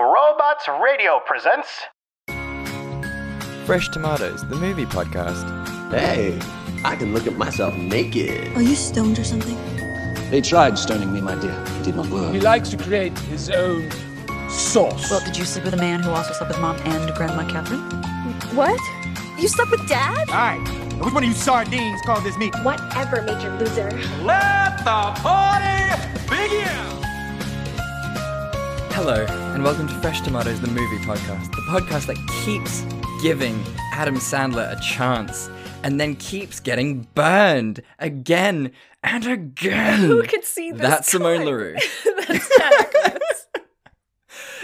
Robots Radio presents. Fresh Tomatoes, the movie podcast. Hey, I can look at myself naked. Are you stoned or something? They tried stoning me, my dear. It did not work. He likes to create his own sauce. Well, did you sleep with a man who also slept with mom and Grandma Catherine? What? You slept with dad? Alright, which one of you sardines called this meat? Whatever, Major Loser. Let the party begin! Hello, and welcome to Fresh Tomatoes, the movie podcast. The podcast that keeps giving Adam Sandler a chance and then keeps getting burned again and again. Who could see this That's Simone? LaRue. That's.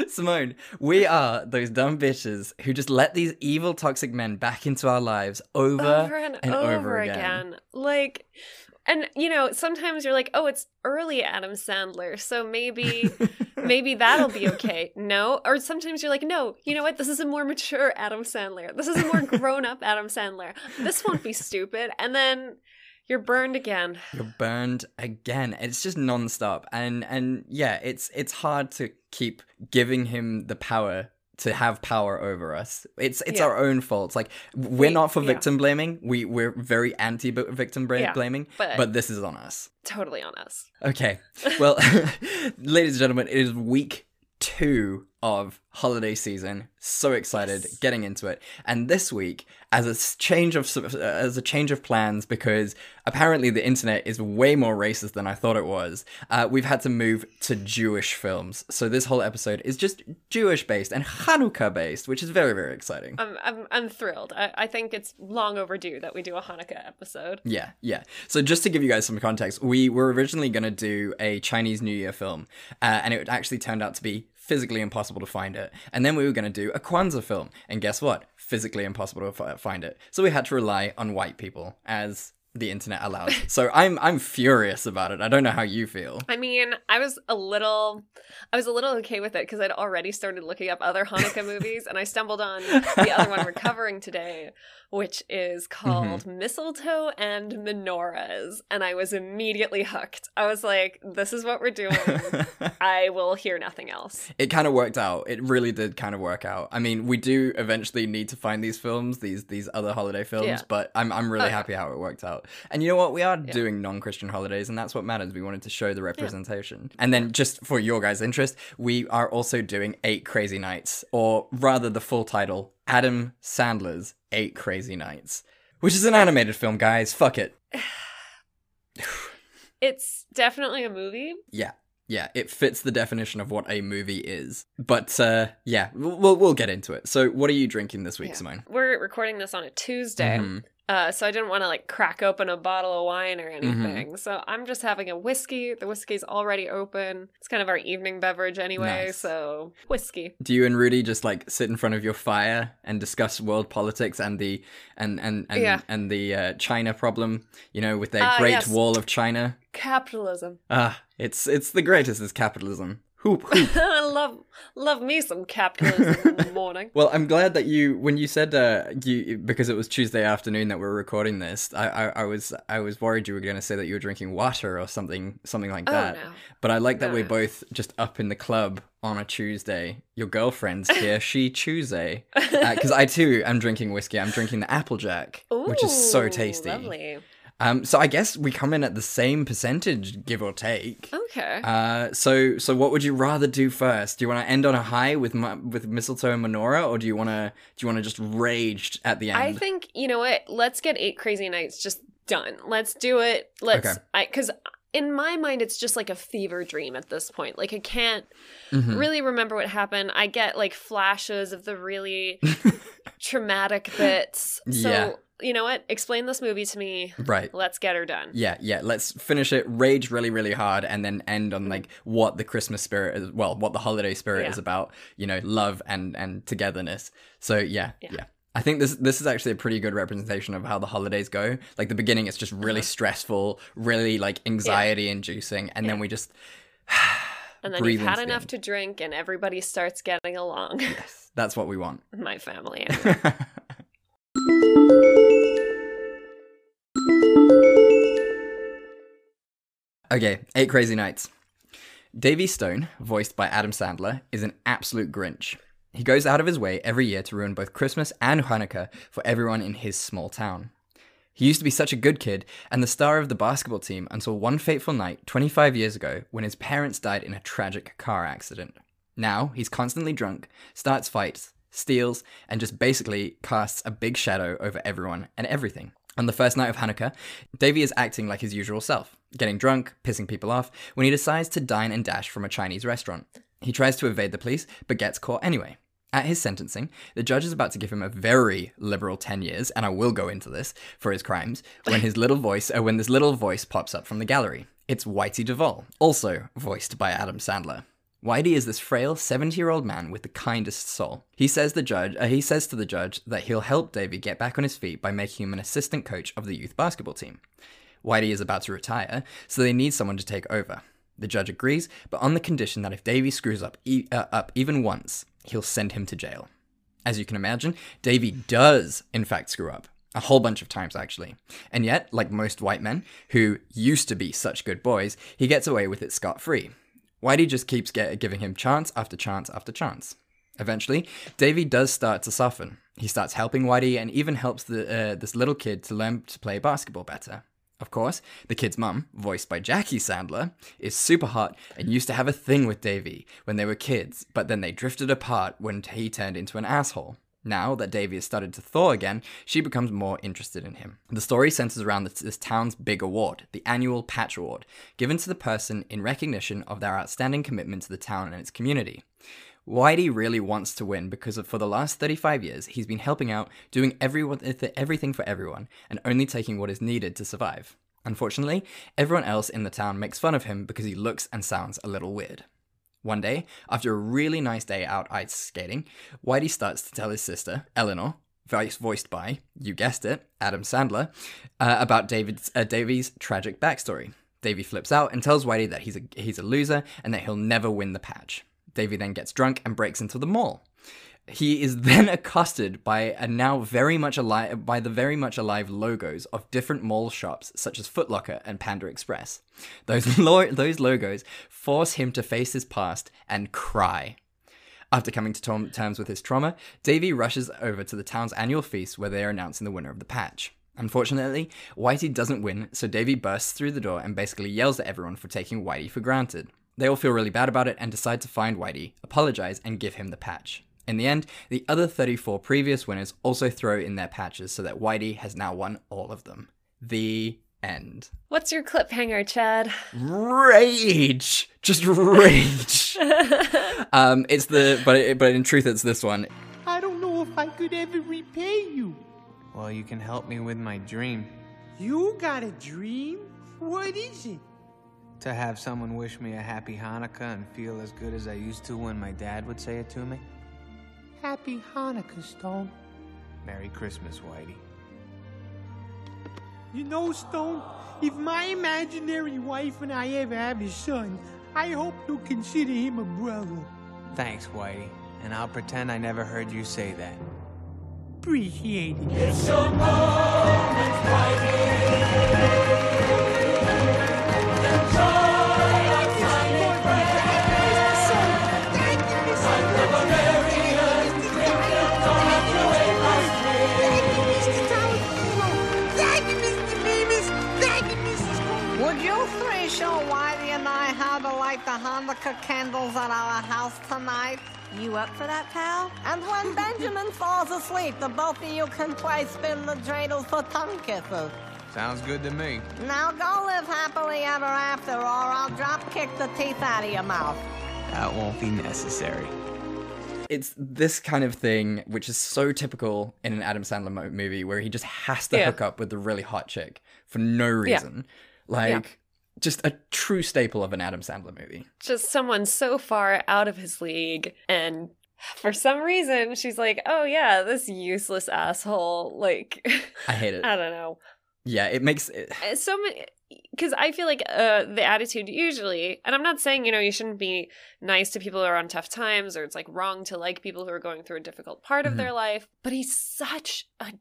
Simone, we are those dumb bitches who just let these evil, toxic men back into our lives over, over and, over, over again. Like, and you know, sometimes you're like, oh, it's early Adam Sandler, so maybe, maybe that'll be okay. No, or sometimes you're like, no, you know what? This is a more mature Adam Sandler. This is a more grown up Adam Sandler. This won't be stupid. And then you're burned again. You're burned again. It's just nonstop, and and yeah, it's it's hard to keep giving him the power to have power over us. It's it's Yeah. our own fault. Like we're We- not for yeah. victim blaming. We we're very anti victim bra- Yeah, blaming, but- but this is on us. Totally on us. Okay. Well, ladies and gentlemen, it is week two of holiday season. So excited, getting into it. And this week, as a change of uh, as a change of plans, because apparently the internet is way more racist than I thought it was. Uh, we've had to move to Jewish films. So this whole episode is just Jewish based and Hanukkah based, which is very very exciting. I'm I'm, I'm thrilled. I, I think it's long overdue that we do a Hanukkah episode. Yeah, yeah. So just to give you guys some context, we were originally going to do a Chinese New Year film, uh, and it actually turned out to be physically impossible to find it. And then we were going to do a Kwanzaa film, and guess what? Physically impossible to fi- find it. So we had to rely on white people as the internet allows. so I'm I'm furious about it. I don't know how you feel. I mean, I was a little, I was a little okay with it because I'd already started looking up other Hanukkah movies, and I stumbled on the other one we're covering today, which is mm-hmm. called Mistletoe and Menorahs, and I was immediately hooked. I was like, "This is what we're doing. I will hear nothing else." it kind of worked out. It really did kind of work out. I mean, we do eventually need to find these films, these these other holiday films, Yeah. but I'm I'm really yeah. happy how it worked out. And you know what? We are doing non-Christian holidays, and that's what matters. We wanted to show the representation. And then just for your guys' interest, we are also doing Eight Crazy Nights, or rather the full title, Adam Sandler's Eight Crazy Nights, which is an animated film, guys. Fuck it. It's definitely a movie. Yeah. Yeah, it fits the definition of what a movie is. But uh yeah, we'll we'll, get into it. So, what are you drinking this week, Yeah. Simone? We're recording this on a Tuesday. Mhm. Uh, so I didn't want to like crack open a bottle of wine or Mm-hmm. anything. So I'm just having a whiskey. The whiskey's already open. It's kind of our evening beverage anyway. Nice. So whiskey. Do you and Rudy just like sit in front of your fire and discuss world politics and the and and and, Yeah. and the uh, China problem? You know, with their Ah, Great yes. Wall of China. Capitalism. Ah, it's it's the greatest is capitalism. Hoop hoop. I love love me some capitalism in the morning. Well, I'm glad that you when you said uh you because it was Tuesday afternoon that we're recording this. I I, I was I was worried you were going to say that you were drinking water or something something like Oh, that. no. But I like that No, we're both just up in the club on a Tuesday. Your girlfriend's here, she Tuesday. Because I too am drinking whiskey. I'm drinking the Applejack, which is so tasty. Lovely. Um, so I guess we come in at the same percentage, give or take. Okay. Uh, so so what would you rather do first? Do you want to end on a high with mu- with mistletoe and menorah, or do you want to do you want to just rage at the end? I think you know what. Let's get eight crazy nights just done. Let's do it. Let's. Okay. I because in my mind it's just like a fever dream at this point. Like I can't Mhm. really remember what happened. I get like flashes of the really traumatic bits. So Yeah. You know what? Explain this movie to me. Right. Let's get her done. Yeah, yeah. Let's finish it, rage really, really hard, and then end on like what the Christmas spirit is. Well, what the holiday spirit Yeah. is about. You know, love and and togetherness. So yeah, yeah. Yeah. I think this this is actually a pretty good representation of how the holidays go. Like the beginning, it's just really stressful, really like anxiety inducing, and then Uh-huh. We just And then you've had enough to drink, and everybody starts getting along. yes, that's what we want. my family. okay, eight crazy nights. Davy Stone, voiced by Adam Sandler, is an absolute Grinch. He goes out of his way every year to ruin both Christmas and Hanukkah for everyone in his small town. He used to be such a good kid and the star of the basketball team until one fateful night 25 years ago when his parents died in a tragic car accident. Now, he's constantly drunk, starts fights, steals, and just basically casts a big shadow over everyone and everything. On the first night of Hanukkah, Davy is acting like his usual self, getting drunk, pissing people off, when he decides to dine and dash from a Chinese restaurant. He tries to evade the police, but gets caught anyway. At his sentencing, the judge is about to give him a very liberal 10 years, and I will go into this, for his crimes, when his little voice, uh, when this little voice pops up from the gallery. It's Whitey Duvall, also voiced by Adam Sandler. Whitey is this frail 70-year-old man with the kindest soul. He says the judge, uh, he says to the judge that he'll help Davy get back on his feet by making him an assistant coach of the youth basketball team. Whitey is about to retire, so they need someone to take over. The judge agrees, but on the condition that if Davy screws up, e- uh, up even once, he'll send him to jail. As you can imagine, Davy does, in fact, screw up. A whole bunch of times, actually. And yet, like most white men, who used to be such good boys, he gets away with it scot free. Whitey just keeps get, giving him chance after chance after chance. Eventually, Davy does start to soften. He starts helping Whitey and even helps the, uh, this little kid to learn to play basketball better. Of course, the kid's mum, voiced by Jackie Sandler, is super hot and used to have a thing with Davy when they were kids, but then they drifted apart when he turned into an asshole. Now that Davy has started to thaw again, she becomes more interested in him. The story centers around this, town's big award, the annual Patch Award, given to the person in recognition of their outstanding commitment to the town and its community. Whitey really wants to win because for the last 35 years, he's been helping out, doing everyone, everything for everyone, and only taking what is needed to survive. Unfortunately, everyone else in the town makes fun of him because he looks and sounds a little weird. One day, after a really nice day out ice skating, Whitey starts to tell his sister, Eleanor, voiced by, you guessed it, Adam Sandler, uh, about David's, uh, Davy's tragic backstory. Davy flips out and tells Whitey that he's a, he's a loser and that he'll never win the patch. Davy then gets drunk and breaks into the mall. He is then accosted by a now very much alive by the very much alive logos of different mall shops such as Foot Locker and Panda Express. Those lo- those logos force him to face his past and cry. After coming to tom- terms with his trauma, Davy rushes over to the town's annual feast where they are announcing the winner of the patch. Unfortunately, Whitey doesn't win, so Davy bursts through the door and basically yells at everyone for taking Whitey for granted. They all feel really bad about it and decide to find Whitey, apologize, and give him the patch. In the end, the other 34 previous winners also throw in their patches so that Whitey has now won all of them. The end. What's your cliffhanger, Chad? Rage! Just rage! um, it's the, but, it, but in truth, it's this one. I don't know if I could ever repay you. Well, you can help me with my dream. You got a dream? What is it? To have someone wish me a happy Hanukkah and feel as good as I used to when my dad would say it to me. Happy Hanukkah, Stone. Merry Christmas, Whitey. You know, Stone, if my imaginary wife and I ever have a son, I hope you'll consider him a brother. Thanks, Whitey. And I'll pretend I never heard you say that. Appreciate it. It's your moment, Whitey. Hanukkah candles at our house tonight? You up for that, pal? And when Benjamin falls asleep, the both of you can play spin the dreidels for tongue kisses. Sounds good to me. Now go live happily ever after, or I'll drop kick the teeth out of your mouth. That won't be necessary. It's this kind of thing which is so typical in an Adam Sandler mo- movie where he just has to Yeah. hook up with the really hot chick for no reason. Like, just a true staple of an Adam Sandler movie. Just someone so far out of his league and for some reason she's like, "Oh yeah, this useless asshole." Like I hate it. I don't know. Yeah, it makes it. Uh, so many because I feel like uh, the attitude usually, and I'm not saying you know you shouldn't be nice to people who are on tough times, or it's like wrong to like people who are going through a difficult part of Mhm. their life. But he's such a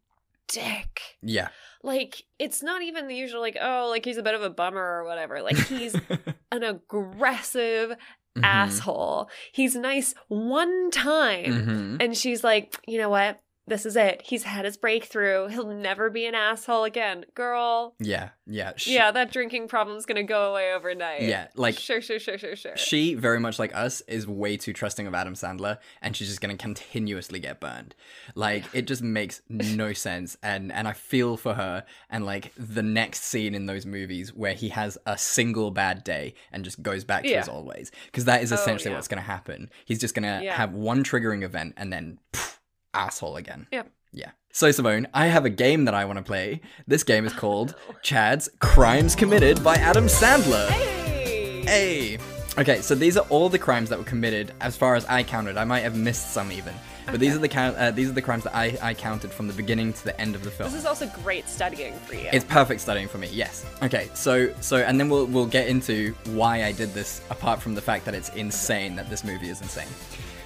dick. Yeah. Like it's not even the usual like oh like he's a bit of a bummer or whatever. Like he's an aggressive Mhm. asshole. He's nice one time Mhm. and she's like, "You know what? This is it. He's had his breakthrough. He'll never be an asshole again." Girl, Yeah. Yeah. She, yeah, that drinking problem's going to go away overnight. Yeah, like- Sure, sure, sure, sure, sure. She, very much like us, is way too trusting of Adam Sandler, and she's just gonna continuously get burned. Like it just makes no sense, and and I feel for her. And like the next scene in those movies where he has a single bad day and just goes back to his old ways, because that is Oh, essentially yeah. what's gonna happen. He's just gonna Yeah. have one triggering event and then pff, asshole again. Yep. Yeah. So Simone, I have a game that I want to play. This game is called Chad's Crimes Committed by Adam Sandler. Hey! Hey! Okay, so these are all the crimes that were committed as far as I counted. I might have missed some even. But these are the count uh, these are the crimes that I, I counted from the beginning to the end of the film. This is also great studying for you. It's perfect studying for me. Yes. Okay. So so and then we'll we'll get into why I did this apart from the fact that it's insane that this movie is insane.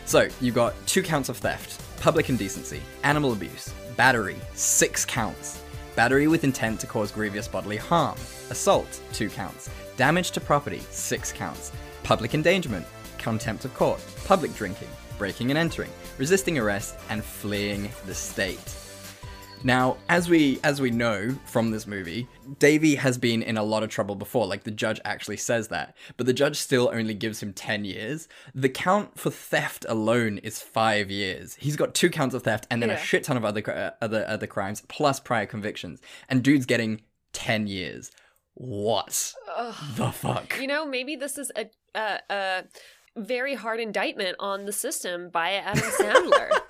So, you got two counts of theft, public indecency, animal abuse, battery, 6 counts. Battery with intent to cause grievous bodily harm, assault, 2 counts, damage to property, 6 counts, public endangerment, contempt of court, public drinking, breaking and entering, resisting arrest, and fleeing the state. Now, as we as we know from this movie, Davy has been in a lot of trouble before. Like the judge actually says that, but the judge still only gives him ten years. The count for theft alone is five years. He's got two counts of theft and then a shit ton of other uh, other other crimes plus prior convictions, and dude's getting ten years. What the fuck? You know, maybe this is a a, a very hard indictment on the system by Adam Sandler.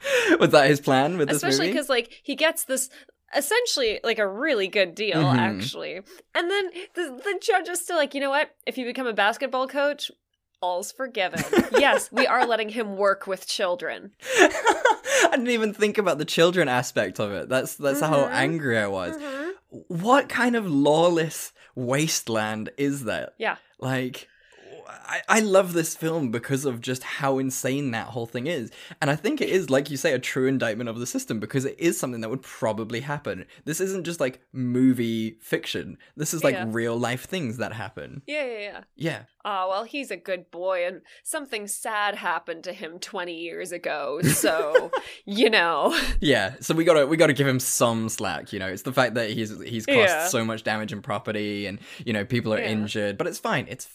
Was that his plan with this Especially because like he gets this essentially like a really good deal Mhm. actually and then the, the judge is still like you know what if you become a basketball coach all's forgiven yes we are letting him work with children I didn't even think about the children aspect of it. That's that's how Mhm. angry I was. Mhm. What kind of lawless wasteland is that? yeah Like, I, I love this film because of just how insane that whole thing is. And I think it is, like you say, a true indictment of the system because it is something that would probably happen. This isn't just like movie fiction, this is like Yeah. real life things that happen. yeah yeah yeah Yeah. oh well he's a good boy and something sad happened to him 20 years ago so you know Yeah, so we gotta we gotta give him some slack, you know. It's the fact that he's he's caused Yeah. so much damage in property, and you know people are Yeah. injured, but it's fine. It's fine.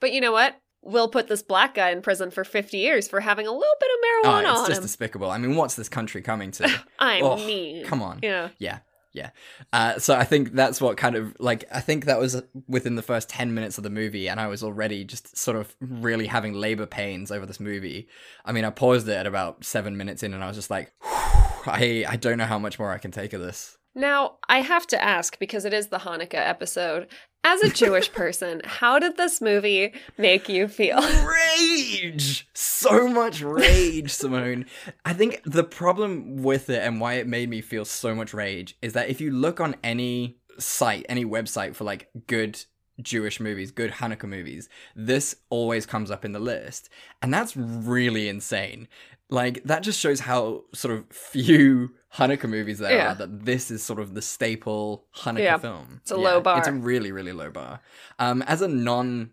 But you know what we'll put this black guy in prison for 50 years for having a little bit of Oh, marijuana it's on just him despicable. I mean, what's this country coming to? i Oh, mean come on. yeah Yeah, yeah. Uh, so I think that's what kind of like I think that was within the first ten minutes of the movie, and I was already just sort of really having labor pains over this movie. I mean, I paused it at about seven minutes in, and I was just like, I I don't know how much more I can take of this. Now, I have to ask because it is the Hanukkah episode. As a Jewish person, how did this movie make you feel? rage so much rage simone i think the problem with it and why it made me feel so much rage is that if you look on any site any website for like good jewish movies good hanukkah movies this always comes up in the list and that's really insane like that just shows how sort of few hanukkah movies there Yeah. are that this is sort of the staple hanukkah Yeah. film It's a low bar. it's a really really low bar um as a non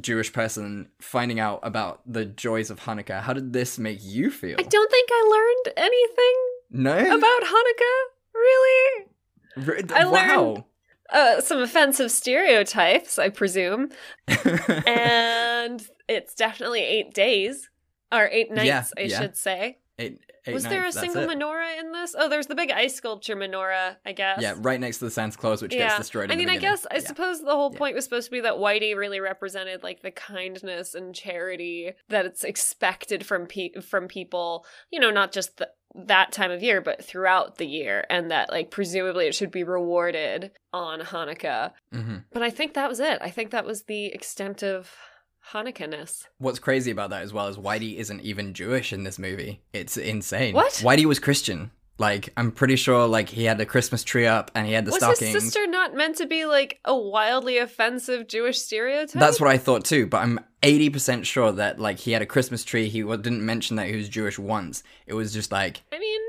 Jewish person finding out about the joys of Hanukkah. How did this make you feel? I don't think I learned anything no. about Hanukkah, really. Re- I learned Uh, some offensive stereotypes, I presume. and it's definitely eight days, or eight nights, Yeah, I yeah. should say. Eight, eight Was there a nights, single it. menorah in this? Oh, there's the big ice sculpture menorah, I guess. Yeah, right next to the Santa Claus, which gets destroyed. I in the mean, I guess I Yeah. suppose the whole Yeah. point was supposed to be that Whitey really represented like the kindness and charity that it's expected from pe- from people. You know, not just the, that time of year, but throughout the year, and that like presumably it should be rewarded on Hanukkah. Mhm. But I think that was it. I think that was the extent of Hanukkah-ness. What's crazy about that as well is Whitey isn't even Jewish in this movie. It's insane. What? Whitey was Christian. Like I'm pretty sure, like he had the Christmas tree up and he had the Was stockings. his sister not meant to be like a wildly offensive Jewish stereotype? That's what I thought too, but I'm 80% sure that like he had a Christmas tree. He didn't mention that he was Jewish once. It was just like I mean,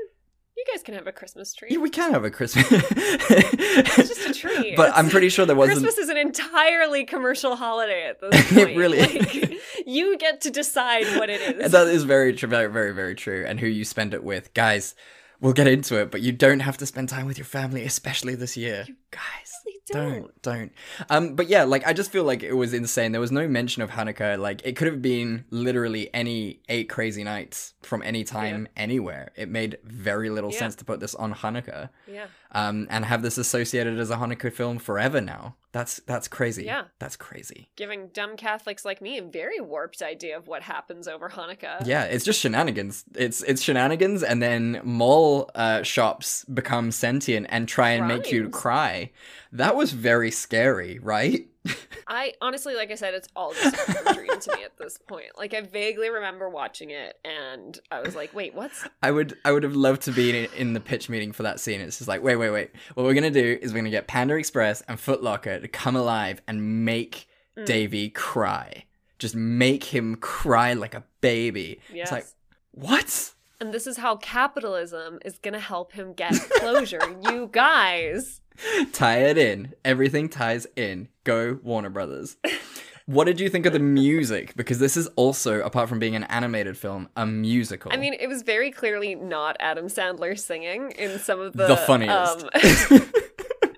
guys can have a Christmas tree. Yeah, we can have a Christmas. it's just a tree. But It's- I'm pretty sure there wasn't. Christmas is an entirely commercial holiday at this It really like, you get to decide what it is. that is very true, very, very, very true. And who you spend it with, guys. We'll get into it, but you don't have to spend time with your family, especially this year, guys. don't. don't um but yeah like i just feel like it was insane there was no mention of hanukkah like it could have been literally any eight crazy nights from any time anywhere it made very little Yeah. sense to put this on hanukkah Yeah. um and have this associated as a hanukkah film forever now that's that's crazy Yeah. that's crazy Giving dumb Catholics like me a very warped idea of what happens over Hanukkah. yeah it's just shenanigans it's it's shenanigans and then mall uh shops become sentient and try and make you Crimes. That was very scary right I honestly, like I said, it's all just a dream to me at this point. Like I vaguely remember watching it, and I was like, "Wait, what's?" I would I would have loved to be in, in the pitch meeting for that scene. It's just like, wait, wait, wait. What we're gonna do is we're gonna get Panda Express and Foot Locker to come alive and make Mm. Davy cry. Just make him cry like a baby. Yes. It's like, what? And this is how capitalism is gonna help him get closure. you guys. Tie it in. Everything ties in. Go Warner Brothers. What did you think of the music? Because this is also, apart from being an animated film, a musical. I mean, it was very clearly not Adam Sandler singing in some of the The funniest. um,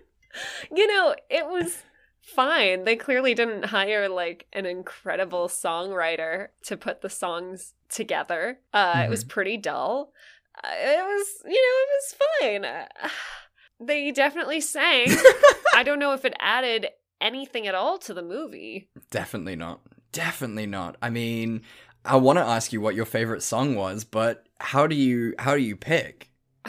you know, it was fine. They clearly didn't hire like an incredible songwriter to put the songs together. Uh, It was Mm-hmm. pretty dull. Uh, it was, you know, it was fine. Uh, they definitely sang. I don't know if it added anything at all to the movie. Definitely not. Definitely not. I mean, I want to ask you what your favorite song was, but how do you how do you pick?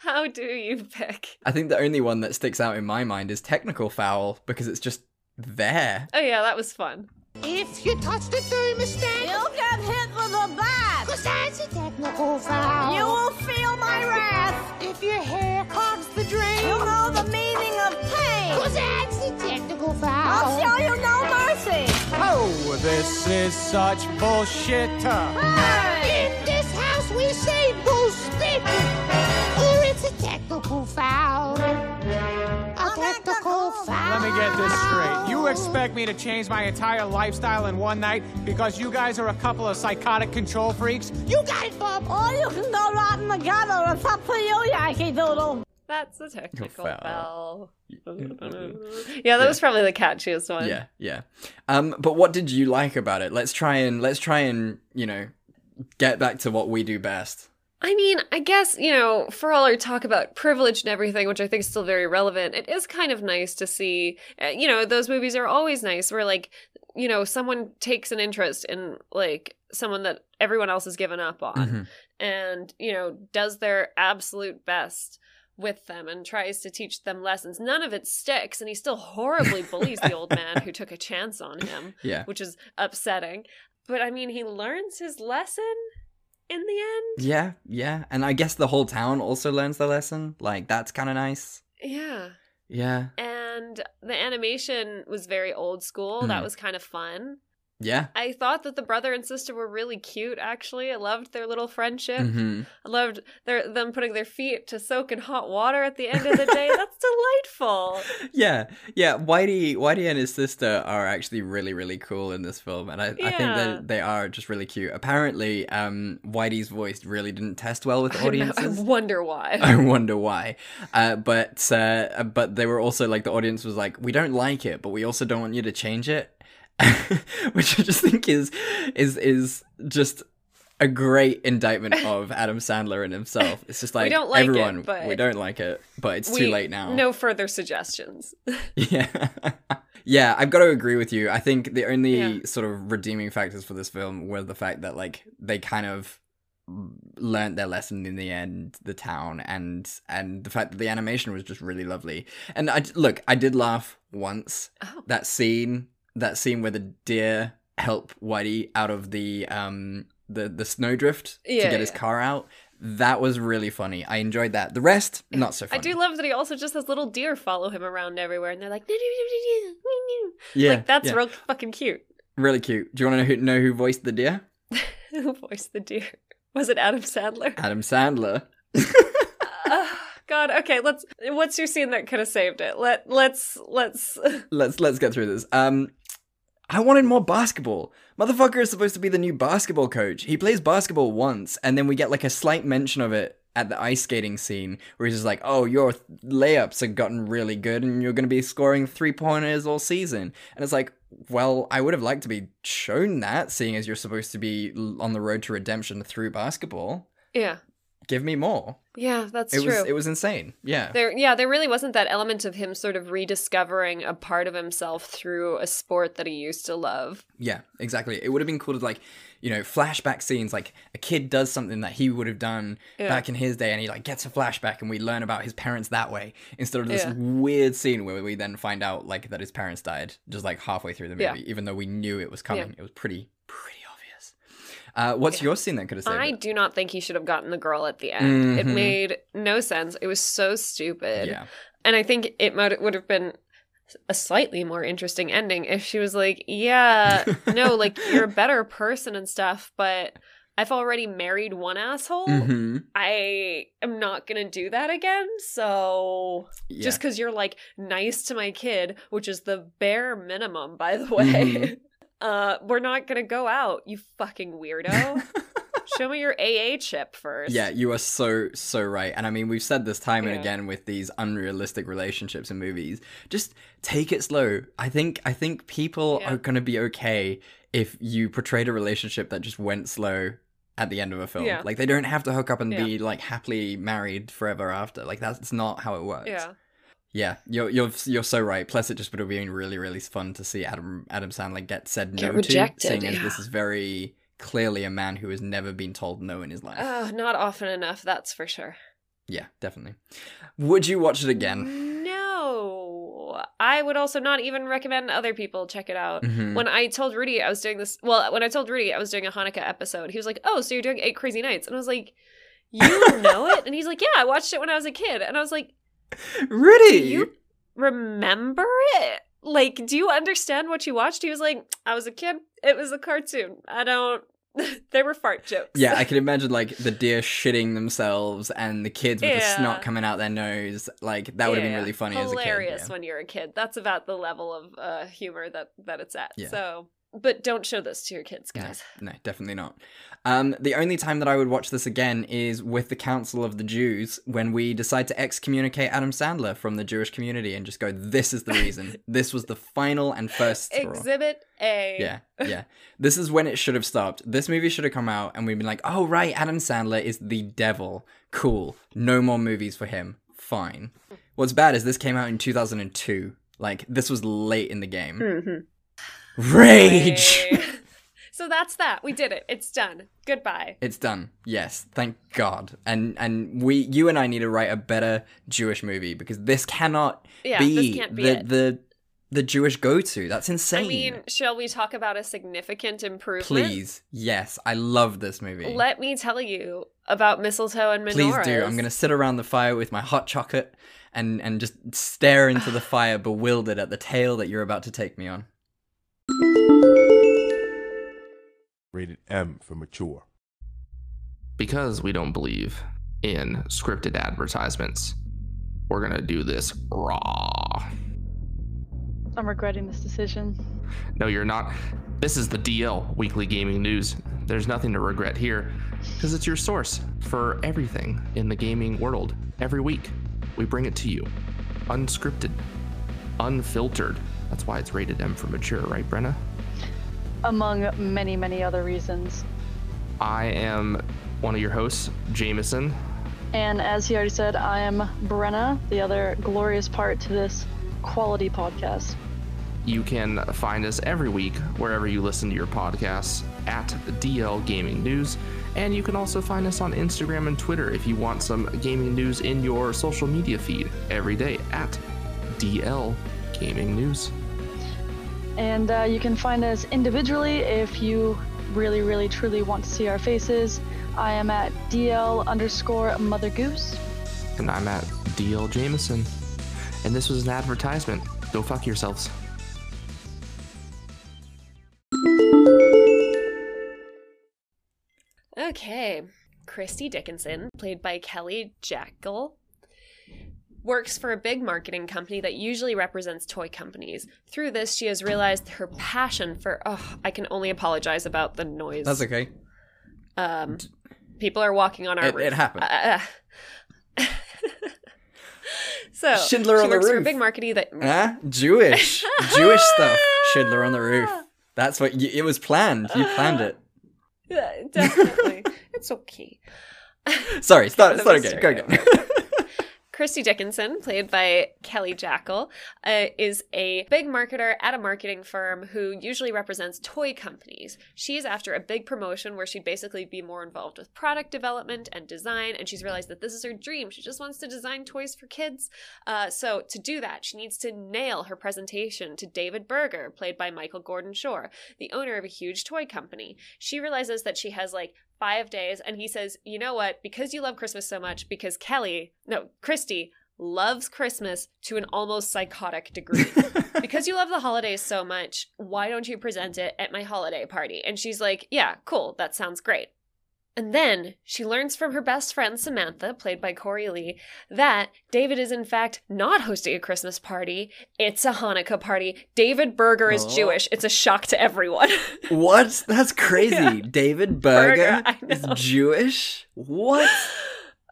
How do you pick? I think the only one that sticks out in my mind is Technical Foul because it's just there. Oh yeah, that was fun. If you touch the thermostat, You'll get hit with a bat. cause that's a technical foul. You will feel my wrath. If your hair clogs the drain, You'll know the meaning of pain. cause that's a technical foul. I'll show you no mercy. Oh, this is such bullshit. Hey! Technical foul. A technical foul. Let me get this straight. You expect me to change my entire lifestyle in one night because you guys are a couple of psychotic control freaks? You got it, Bob. Or you can go rotten together. It's up to you, Yankee Doodle. That's a technical foul. foul. yeah, that was probably the catchiest one. Yeah, yeah. Um, but what did you like about it? Let's try and let's try and you know get back to what we do best. I mean, I guess, you know, for all our talk about privilege and everything, which I think is still very relevant, it is kind of nice to see, uh, you know, those movies are always nice where, like, you know, someone takes an interest in, like, someone that everyone else has given up on Mhm. and, you know, does their absolute best with them and tries to teach them lessons. None of it sticks, and he still horribly bullies the old man who took a chance on him, Yeah. which is upsetting. But I mean, he learns his lesson in the end. Yeah, yeah. And I guess the whole town also learns the lesson. Like that's kind of nice. Yeah. Yeah. And the animation was very old school. That Mhm. was kind of fun. Yeah. I thought that the brother and sister were really cute, actually. I loved their little friendship. hmm I loved their them putting their feet to soak in hot water at the end of the day. That's delightful. Yeah, yeah. Whitey, Whitey and his sister are actually really, really cool in this film, and I, I think that they are just really cute. Apparently, um, Whitey's voice really didn't test well with I audiences. I wonder why. I wonder why. Uh, but uh, but they were also like the audience was like, we don't like it, but we also don't want you to change it, which I just think is is is just a great indictment of Adam Sandler and himself. It's just like, We don't like it, everyone, but we don't like it, but it's We- too late now. No further suggestions. Yeah. yeah, I've got to agree with you. I think the only Yeah. sort of redeeming factors for this film were the fact that like they kind of learned their lesson in the end the town and and the fact that the animation was just really lovely and i look i did laugh once Oh. that scene that scene where the deer help whitey out of the um the the snowdrift to Yeah, get his yeah. car out that was really funny i enjoyed that the rest not so I do love that he also just has little deer follow him around everywhere, and they're like, yeah like that's yeah. real fucking cute. Really cute. Do you want to know who, know who voiced the deer? Who voiced the deer? Was it Adam Sandler? Adam Sandler. God, okay, let's what's your scene that could have saved it? Let let's let's let's let's get through this. Um I wanted more basketball. Motherfucker is supposed to be the new basketball coach. He plays basketball once, and then we get like a slight mention of it at the ice skating scene, where he's just like, "Oh, your layups have gotten really good, and you're going to be scoring three pointers all season." And it's like, well, I would have liked to be shown that, seeing as you're supposed to be on the road to redemption through basketball. Yeah. Give me more. Yeah, that's it true. was it was insane. Yeah. There, yeah, there really wasn't that element of him sort of rediscovering a part of himself through a sport that he used to love. Yeah, exactly. It would have been cool to like, you know, flashback scenes. Like a kid does something that he would have done Yeah. back in his day, and he like gets a flashback, and we learn about his parents that way instead of this Yeah. weird scene where we then find out like that his parents died just like halfway through the movie, Yeah. even though we knew it was coming. It was pretty. Uh, what's your scene that could have saved I it? do not think he should have gotten the girl at the end. It Mhm. made no sense. It was so stupid. Yeah. And I think it might would have been a slightly more interesting ending if she was like, "Yeah, no, like you're a better person and stuff, but I've already married one asshole. Mhm. I am not going to do that again. So Yeah. just cuz you're like nice to my kid, which is the bare minimum by the way. Mhm. Uh we're not going to go out, you fucking weirdo. Show me your AA chip first. Yeah, you are so so right. And I mean, we've said this time and again with these unrealistic relationships in movies. Just take it slow. I think I think people Yeah. are going to be okay if you portrayed a relationship that just went slow at the end of a film. Yeah. Like they don't have to hook up and Yeah. be like happily married forever after. Like that's not how it works. Yeah. Yeah, you're you're you're so right. Plus, it just would have been really really fun to see Adam Adam Sandler get said Get no rejected, to, seeing as this is very clearly a man who has never been told no in his life. Oh, not often enough, that's for sure. Yeah, definitely. Would you watch it again? No. I would also not even recommend other people check it out. Mhm. When I told Rudy I was doing this, well, when I told Rudy I was doing a Hanukkah episode, he was like, "Oh, so you're doing Eight Crazy Nights?" And I was like, "You know it?" And he's like, "Yeah, I watched it when I was a kid." And I was like, Rudy, "Do you remember it? Like, do you understand what you watched?" He was like, "I was a kid. It was a cartoon. I don't." there were fart jokes. Yeah, I can imagine like the deer shitting themselves and the kids with the Yeah. snot coming out their nose. Like that would have been really funny Hilarious as a kid. when you're a kid. That's about the level of uh, humor that that it's at. Yeah. So, but don't show this to your kids, guys. No, no, definitely not. Um, the only time that I would watch this again is with the Council of the Jews when we decide to excommunicate Adam Sandler from the Jewish community and just go, "This is the reason. this was the final and first straw." Exhibit A. Yeah, yeah. This is when it should have stopped. This movie should have come out and we'd been like, oh, right, Adam Sandler is the devil. Cool. No more movies for him. Fine. What's bad is this came out in 2002. Like, this was late in the game. Mhm. Rage! So that's that. We did it. It's done. Goodbye. It's done. Yes, thank God. And and we, you and I need to write a better Jewish movie because this cannot Yeah, be, this be the, it. the the Jewish go-to. That's insane. I mean, shall we talk about a significant improvement? Please, yes, I love this movie. Let me tell you about mistletoe and menorahs. Please do. I'm gonna sit around the fire with my hot chocolate and and just stare into the fire, bewildered at the tale that you're about to take me on. Rated M for mature. Because we don't believe in scripted advertisements, we're gonna do this raw. I'm regretting this decision. No, you're not. This is the DL Weekly Gaming News. There's nothing to regret here, because it's your source for everything in the gaming world. Every week, we bring it to you, unscripted, unfiltered. That's why it's rated M for mature, right, Brenna? Among many, many other reasons. I am one of your hosts, Jameson. And as he already said, I am Brenna, the other glorious part to this quality podcast. You can find us every week wherever you listen to your podcasts at DL Gaming News. And you can also find us on Instagram and Twitter if you want some gaming news in your social media feed every day at DL Gaming News. And uh, you can find us individually if you really, really, truly want to see our faces. I am at DL underscore Mother Goose. And I'm at DL Jameson. And this was an advertisement. Go fuck yourselves. Okay. Christy Dickinson, played by Kelley Jakle, works for a big marketing company that usually represents toy companies. Through this, she has realized her passion for. Oh, I can only apologize about the noise. That's okay. Um, people are walking on our It- roof. it happened. Uh, so Schindler she on the works for a roof. big marketing that Ah, Jewish, Jewish stuff. Schindler on the roof. That's what you, it was planned. You planned it. Yeah, definitely. it's okay. Sorry, start, start again. Go again. Christy Dickinson, played by Kelley Jakle, uh, is a big marketer at a marketing firm who usually represents toy companies. She's after a big promotion where she'd basically be more involved with product development and design, and she's realized that this is her dream. She just wants to design toys for kids. Uh, so, to do that, she needs to nail her presentation to David Berger, played by Michael Gordin Shore, the owner of a huge toy company. She realizes that she has like five days, and he says, You know what? Because you love Christmas so much, because Kelly, no, Christy, loves Christmas to an almost psychotic degree. because you love the holidays so much, why don't you present it at my holiday party? And she's like, Yeah, cool, that sounds great. And then she learns from her best friend Samantha, played by Corey Lee, that David is in fact not hosting a Christmas party. It's a Hanukkah party. David Berger is Oh. Jewish. It's a shock to everyone. what? That's crazy. David Berger, Berger, is. Jewish. What?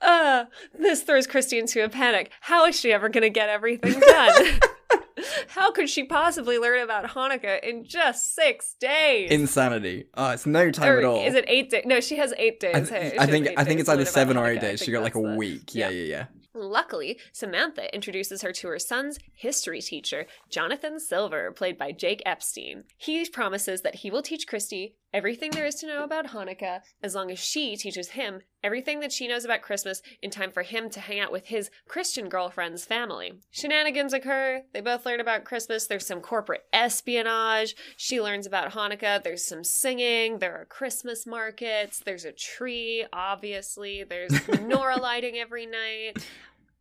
Uh, this throws Christy into a panic. How is she ever going to get everything done? How could she possibly learn about Hanukkah in just six days? Insanity. Oh, it's no time Or at all. Is it eight days? No, she has eight days. I, th- she I think I think it's either seven or eight I days. She got like a the- week. Yeah, yeah, yeah. Luckily, Samantha introduces her to her son's history teacher, Jonathan Silver, played by Jake Epstein. He promises that he will teach Christy everything there is to know about Hanukkah as long as she teaches him everything that she knows about Christmas in time for him to hang out with his Christian girlfriend's family. Shenanigans occur. They both learn about Christmas. There's some corporate espionage. She learns about Hanukkah. There's some singing. There are Christmas markets. There's a tree, obviously. There's menorah lighting every night.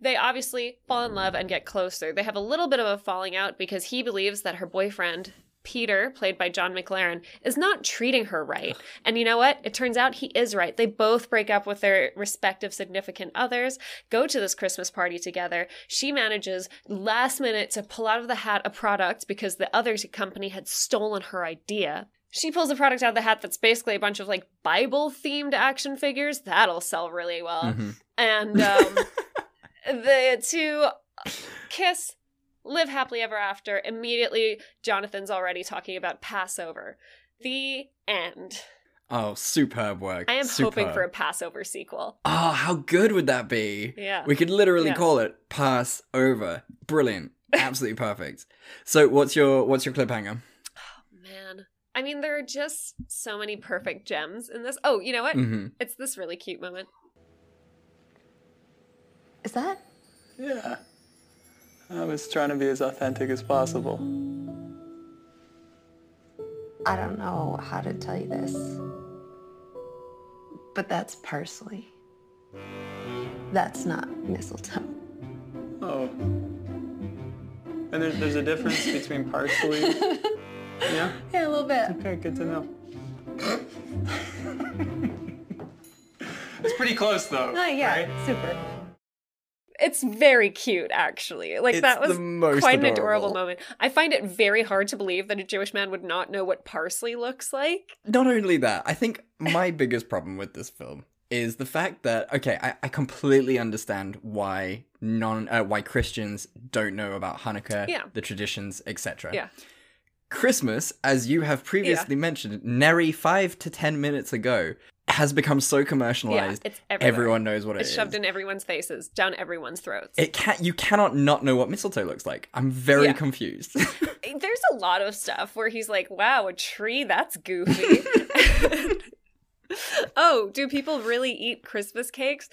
They obviously fall in love and get closer. They have a little bit of a falling out because he believes that her boyfriend, Peter, played by John McLaren, is not treating her right. And you know what? It turns out he is right. They both break up with their respective significant others, go to this Christmas party together. She manages last minute to pull out of the hat a product because the other company had stolen her idea. She pulls a product out of the hat that's basically a bunch of like Bible themed action figures. That'll sell really well. Mhm. And um, the two kiss, live happily ever after. Immediately, Jonathan's already talking about Passover. The end. Oh, superb work. I am hoping for a Passover sequel. Oh, how good would that be? Yeah. We could literally Yeah. call it Passover. Brilliant. Absolutely perfect. So what's your what's your cliffhanger? Oh man. I mean, there are just so many perfect gems in this. Oh, you know what? Mhm. It's this really cute moment. Is that? Yeah. I was trying to be as authentic as possible. I don't know how to tell you this, but that's parsley. That's not mistletoe. Oh. And there's, there's a difference between parsley. Yeah? Yeah, a little bit. Okay, good to know. it's pretty close though. Oh, yeah, right? super. It's very cute, actually. Like It's that was the most quite an adorable. adorable moment. I find it very hard to believe that a Jewish man would not know what parsley looks like. Not only that, I think my biggest problem with this film is the fact that okay, I, I completely understand why non uh, why Christians don't know about Hanukkah, Yeah. the traditions, etc. Yeah. Christmas, as you have previously mentioned, nary five to ten minutes ago, has become so commercialized. it's everywhere. everyone knows what it's it is. shoved in everyone's faces, down everyone's throats. It can you cannot not know what mistletoe looks like. I'm very Yeah. confused. There's a lot of stuff where he's like, "Wow, a tree? That's goofy." oh, do people really eat Christmas cakes?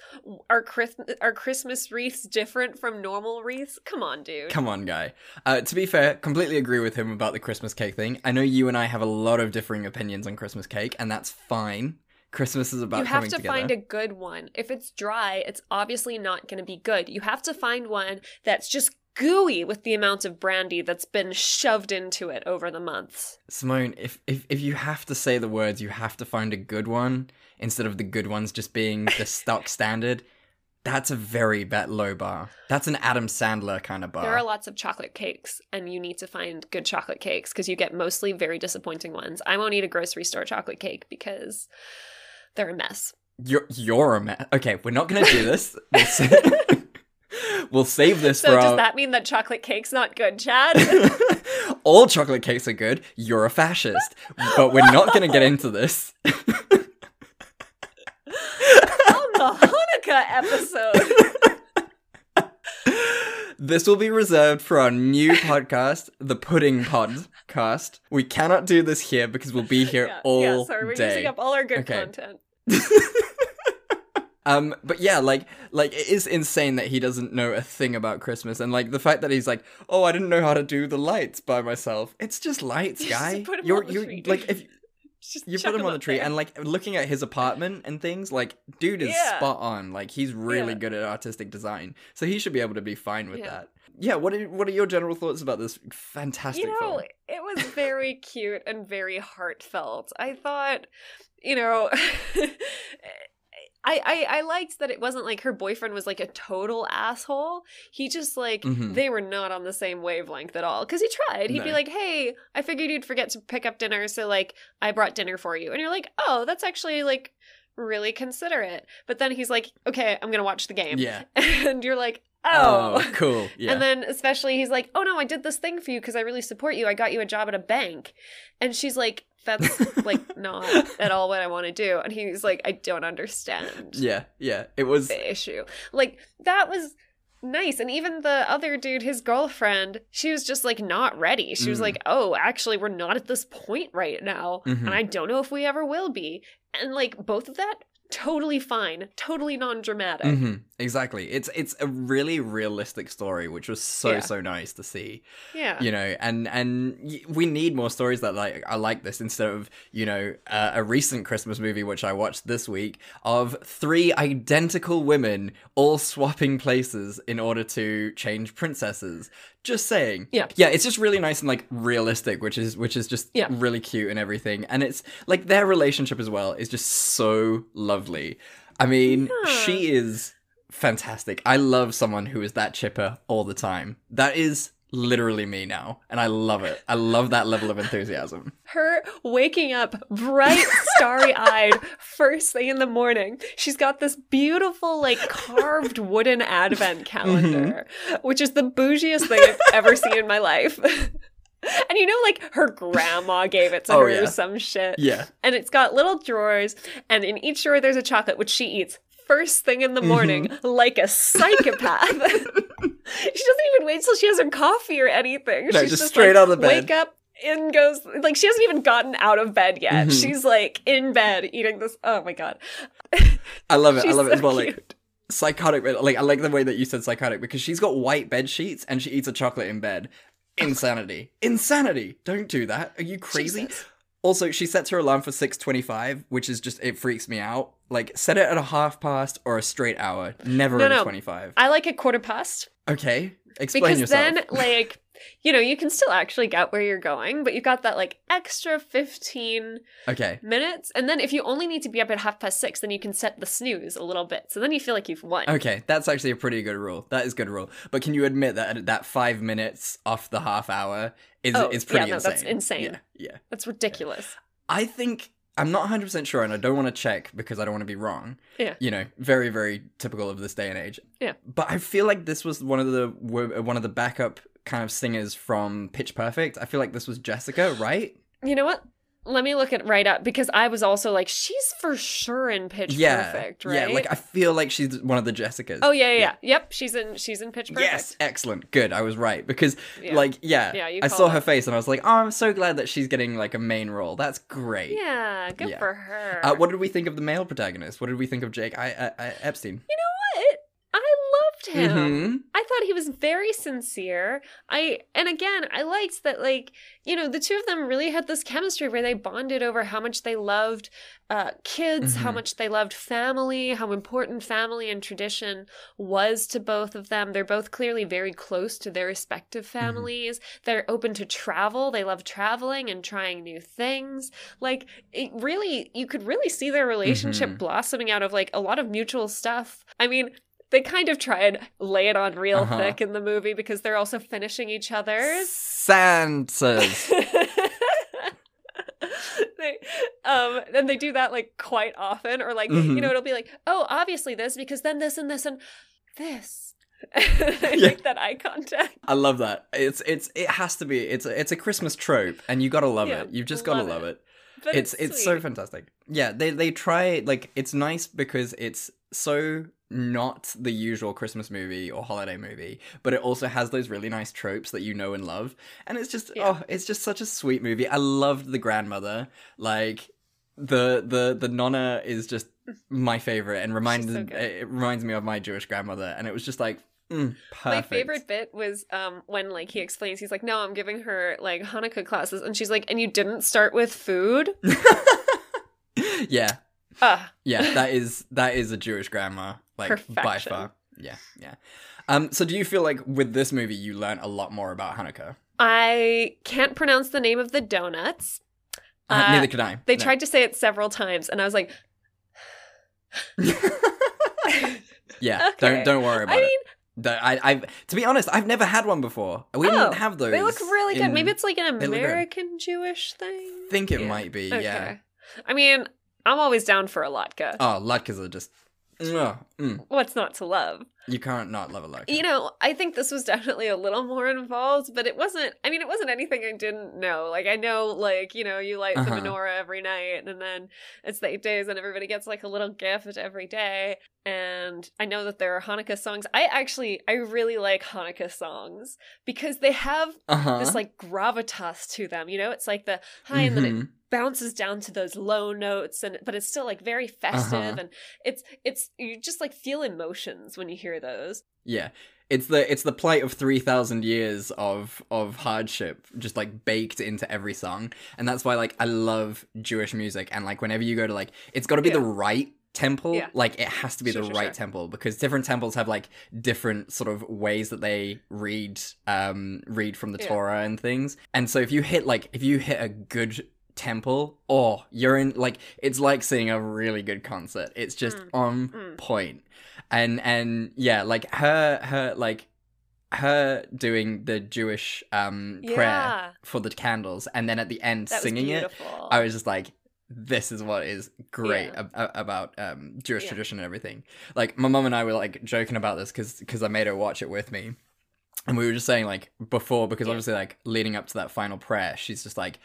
Are Chris- are Christmas wreaths different from normal wreaths? Come on, dude. Come on, guy. Uh, to be fair, completely agree with him about the Christmas cake thing. I know you and I have a lot of differing opinions on Christmas cake, and that's fine. Christmas is about you have to together. find a good one. If it's dry, it's obviously not going to be good. You have to find one that's just gooey with the amount of brandy that's been shoved into it over the months. Simone, if, if if you have to say the words, you have to find a good one instead of the good ones just being the stock standard. That's a very bet low bar. That's an Adam Sandler kind of bar. There are lots of chocolate cakes, and you need to find good chocolate cakes because you get mostly very disappointing ones. I won't eat a grocery store chocolate cake because they're a mess. You're you're a mess. Okay, we're not gonna do this. We'll, sa- we'll save this So for does our. that mean that chocolate cake's not good, Chad? All chocolate cakes are good. You're a fascist, but we're not gonna get into this. On the Hanukkah episode. This will be reserved for our new podcast, the Pudding Podcast. We cannot do this here because we'll be here yeah, all yeah, sorry, we're day. using up all our good Okay. content. Um, but yeah, like, like it is insane that he doesn't know a thing about Christmas, and like the fact that he's like, oh, I didn't know how to do the lights by myself. It's just lights, just guy. you're you're like if Just you put him on the tree, there. and like looking at his apartment and things, like, dude is Yeah. spot on. Like, he's really Yeah. good at artistic design, so he should be able to be fine with Yeah. that. Yeah. What are what are your general thoughts about this fantastic you know, film? it was very cute and very heartfelt. I thought, you know, I, I I liked that it wasn't like her boyfriend was like a total asshole. He just like Mhm. they were not on the same wavelength at all. Because he tried. He'd be like, "Hey, I figured you'd forget to pick up dinner, so like I brought dinner for you." And you're like, "Oh, that's actually like." Really considerate, but then he's like, "Okay, I'm gonna watch the game." Yeah. and you're like, "Oh, Oh, cool. Yeah. and then especially he's like, "Oh no, I did this thing for you because I really support you. I got you a job at a bank." And she's like, "That's like not at all what I want to do." And he's like, "I don't understand yeah, yeah. It was the issue." Like that was nice. And even the other dude, his girlfriend, she was just like not ready. She was Mm. like, "Oh, actually, we're not at this point right now, Mhm. and I don't know if we ever will be." And like both of that totally fine, totally non-dramatic. hmm exactly. It's it's a really realistic story, which was so Yeah. so nice to see. Yeah. You know, and and we need more stories that like are like this instead of you know uh, a recent Christmas movie which I watched this week of three identical women all swapping places in order to change princesses. Just saying. Yeah. Yeah, it's just really nice and like realistic, which is which is just Yeah. really cute and everything. And it's like their relationship as well is just so lovely. I mean, she is fantastic. I love someone who is that chipper all the time. That is literally me now, and I love it. I love that level of enthusiasm. her waking up bright, starry eyed, first thing in the morning. She's got this beautiful, like carved wooden advent mm-hmm. calendar, which is the bougiest thing I've ever seen in my life. and you know, like her grandma gave it to Oh, her yeah. or some shit. Yeah. And it's got little drawers, and in each drawer there's a chocolate, which she eats first thing in the morning, like a psychopath. she doesn't even wait till she has her coffee or anything. No, She's just just straight like, out of bed. Wake up and goes like she hasn't even gotten out of bed yet. Mhm. She's like in bed eating this. Oh my god. I love it. I love it as so well. Like psychotic, like I like the way that you said psychotic because she's got white bed sheets and she eats a chocolate in bed. Insanity! Insanity! Don't do that. Are you crazy? Jesus. Also, she sets her alarm for six twenty-five, which is just it freaks me out. Like, set it at a half past or a straight hour, never No, at no. twenty-five. I like a quarter past Okay, explain because yourself. then like you know you can still actually get where you're going, but you've got that like extra fifteen okay, minutes, and then if you only need to be up at half past six, then you can set the snooze a little bit. So then you feel like you've won. okay, that's actually a pretty good rule. That is good rule. But can you admit that that five minutes off the half hour is Oh, is pretty yeah, no, insane? that's insane. Yeah, yeah. That's ridiculous. I think I'm not 100% sure, and I don't want to check because I don't want to be wrong. Yeah. You know, very, very typical of this day and age. Yeah. But I feel like this was one of the one of the backup kind of singers from Pitch Perfect. I feel like this was Jessica, right? You know what? Let me look it right up because I was also like, she's for sure in Pitch yeah. Perfect, right? Yeah, like I feel like she's one of the Jessicas. oh yeah, yeah, yeah, Yep, she's in. She's in Pitch Perfect. Yes, excellent. Good. I was right because Yeah. like yeah, Yeah, I saw her face and I was like, "Oh, I'm so glad that she's getting like a main role. That's great." Yeah, good Yeah. for her. Uh, what did we think of the male protagonist? What did we think of Jake I, I, I Epstein? You know loved him. Mhm. I thought he was very sincere. I and again, I liked that like, you know, the two of them really had this chemistry where they bonded over how much they loved uh kids, how Mhm. much they loved family, how important family and tradition was to both of them. They're both clearly very close to their respective families. They're open to travel. They love traveling and trying new things. Like it really you could really see their relationship Mhm. blossoming out of like a lot of mutual stuff. I mean, they kind of try and lay it on real Uh-huh. thick in the movie because they're also finishing each other's. They, um, and they do that like quite often, or like Mhm. you know, it'll be like, oh, obviously this because then this and this and this. they Yeah. make that eye contact. I love that. It's it's it has to be. It's a, it's a Christmas trope, and you gotta love Yeah, it. You've just gotta love love it. it. It's it's it's so fantastic. Yeah, they they try like it's nice because it's so not the usual Christmas movie or holiday movie, but it also has those really nice tropes that you know and love. And it's just oh, it's just such a sweet movie. I loved the grandmother. Like the the the nonna is just my favorite and reminds so it reminds me of my Jewish grandmother and it was just like mm, My favorite bit was um when like he explains he's like, No, I'm giving her like Hanukkah classes and she's like, and you didn't start with food? Yeah. Ah. Yeah, that is that is a Jewish grandma, like by far. Yeah, yeah. Um, so do you feel like with this movie you learn a lot more about Hanukkah? I can't pronounce the name of the donuts. Uh, neither could I. They No. tried to say it several times, and I was like, Yeah, Okay. don't don't worry about I it. mean- I, I, to be honest, I've never had one before. We oh, didn't have those. They look really good. in- Maybe it's like an good. American Jewish thing. I think it might be. Yeah. I mean, I'm always down for a latke. Oh, latkes are just. Mwah, mm. What's not to love? You can't not love a latke. You know, I think this was definitely a little more involved, but it wasn't. I mean, it wasn't anything I didn't know. Like, I know, like, you know, you light the Uh-huh. menorah every night, and then it's the eight days, and everybody gets like a little gift every day. And I know that there are Hanukkah songs. I actually, I really like Hanukkah songs because they have Uh-huh. this like gravitas to them. You know, it's like the high, and then it Mhm. bounces down to those low notes and but it's still like very festive Uh-huh. and it's it's you just like feel emotions when you hear those Yeah. It's the it's the plight of three thousand years of of hardship just like baked into every song, and that's why like I love Jewish music. And like whenever you go to like, it's got to be the right temple. Yeah. Like it has to be Sure, the sure, right sure. temple because different temples have like different sort of ways that they read um read from the Yeah. Torah and things. And so if you hit like if you hit a good temple, oh, you're in like it's like seeing a really good concert. It's just Mm. on Mm. point. And and yeah, like her her like her doing the Jewish um Yeah. prayer for the candles and then at the end That singing it. I was just like this is what is great Yeah. ab- ab- about um Jewish Yeah. tradition and everything. Like my mom and I were like joking about this cuz cuz I made her watch it with me. And we were just saying like before because obviously like leading up to that final prayer, she's just like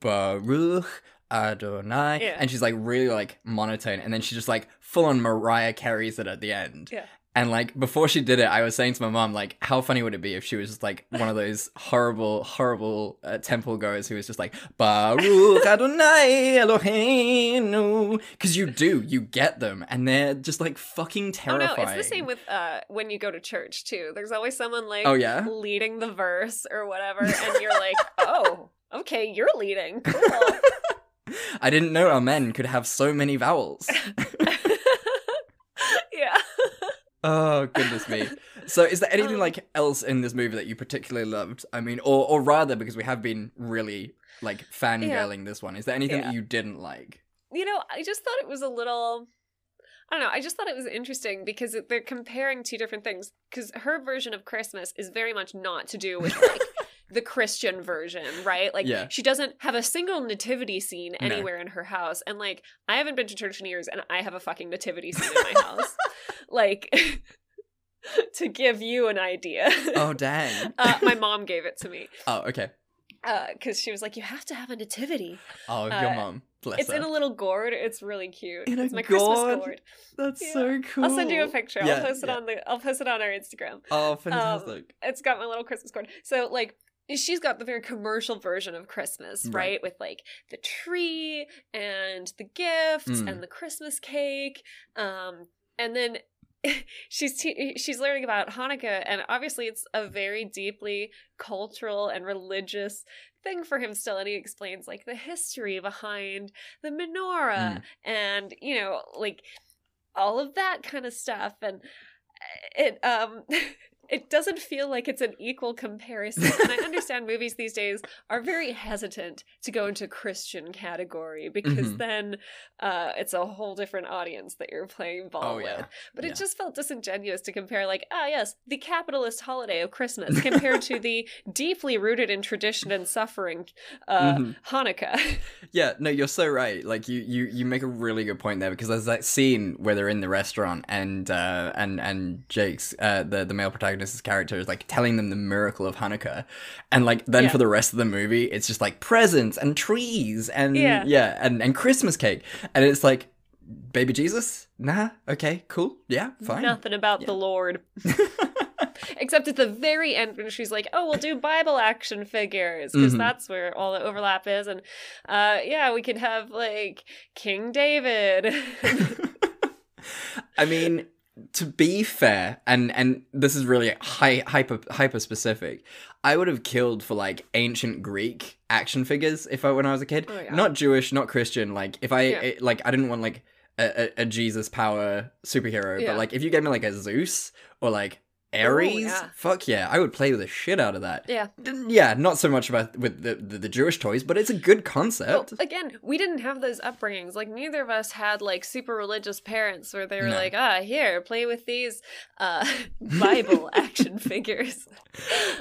Baruch Adonai Yeah. and she's like really like monotone and then she just like full on Mariah carries it at the end. Yeah. And like before she did it, I was saying to my mom, like, how funny would it be if she was just like one of those horrible, horrible uh, temple goers who was just like Baruch Adonai Eloheinu, because you do, you get them, and they're just like fucking terrifying. Oh no, it's the same with uh when you go to church too. There's always someone like Oh, yeah? leading the verse or whatever, and you're like, oh, okay, you're leading. Cool. I didn't know amen could have so many vowels. yeah. Oh goodness me! So, is there Um, anything like else in this movie that you particularly loved? I mean, or or rather, because we have been really like fangirling this one. Is there anything Yeah. that you didn't like? You know, I just thought it was a little. I don't know. I just thought it was interesting because they're comparing two different things. Because her version of Christmas is very much not to do with like the Christian version, right? Like Yeah. she doesn't have a single nativity scene No. anywhere in her house, and like I haven't been to church in years, and I have a fucking nativity scene in my house. like to give you an idea. Oh dang! uh, my mom gave it to me oh okay. because she was like, "You have to have a nativity." Oh, your Uh, mom. Bless it's her. in a little gourd. It's really cute. In a it's my gourd? Christmas gourd. That's Yeah. so cool. I'll send you a picture. Yeah, I'll post it on the. I'll post it on our Instagram. Oh, Um, fantastic. it's got my little Christmas gourd. So like. She's got the very commercial version of Christmas, right? Right. With like the tree and the gifts Mm. and the Christmas cake. Um, and then she's te- she's learning about Hanukkah, and obviously it's a very deeply cultural and religious thing for him still. And he explains like the history behind the menorah Mm. and you know like all of that kind of stuff and it um it doesn't feel like it's an equal comparison. And I understand movies these days are very hesitant to go into Christian category because Mhm. then uh, it's a whole different audience that you're playing ball Oh, yeah. with. But Yeah. it just felt disingenuous to compare, like, ah, yes, the capitalist holiday of Christmas compared to the deeply rooted in tradition and suffering uh, Mhm. Hanukkah. Yeah, no, you're so right. Like you, you, you make a really good point there because there's that scene where they're in the restaurant and uh, and and Jake's uh, the the male protagonist's character is like telling them the miracle of Hanukkah, and like then Yeah. for the rest of the movie, it's just like presents and trees and Yeah. yeah, and and Christmas cake, and it's like, baby Jesus, nah, okay, cool, yeah, fine. Nothing about the Lord. Except at the very end when she's like, "Oh, we'll do Bible action figures because Mhm. that's where all the overlap is." And uh, yeah, we could have like King David. I mean, to be fair, and and this is really hy- hyper hyper specific. I would have killed for like ancient Greek action figures if I when I was a kid. Oh, yeah. Not Jewish, not Christian. Like if I Yeah. it- like, I didn't want like a, a, a Jesus power superhero, Yeah. but like if you gave me like a Zeus or like Ares, yeah. fuck yeah, I would play with the shit out of that. yeah. Yeah, not so much about with the, the, the Jewish toys, but it's a good concept. Again, we didn't have those upbringings. Like neither of us had like super religious parents where they were No. like, "Ah, here, play with these uh Bible action figures."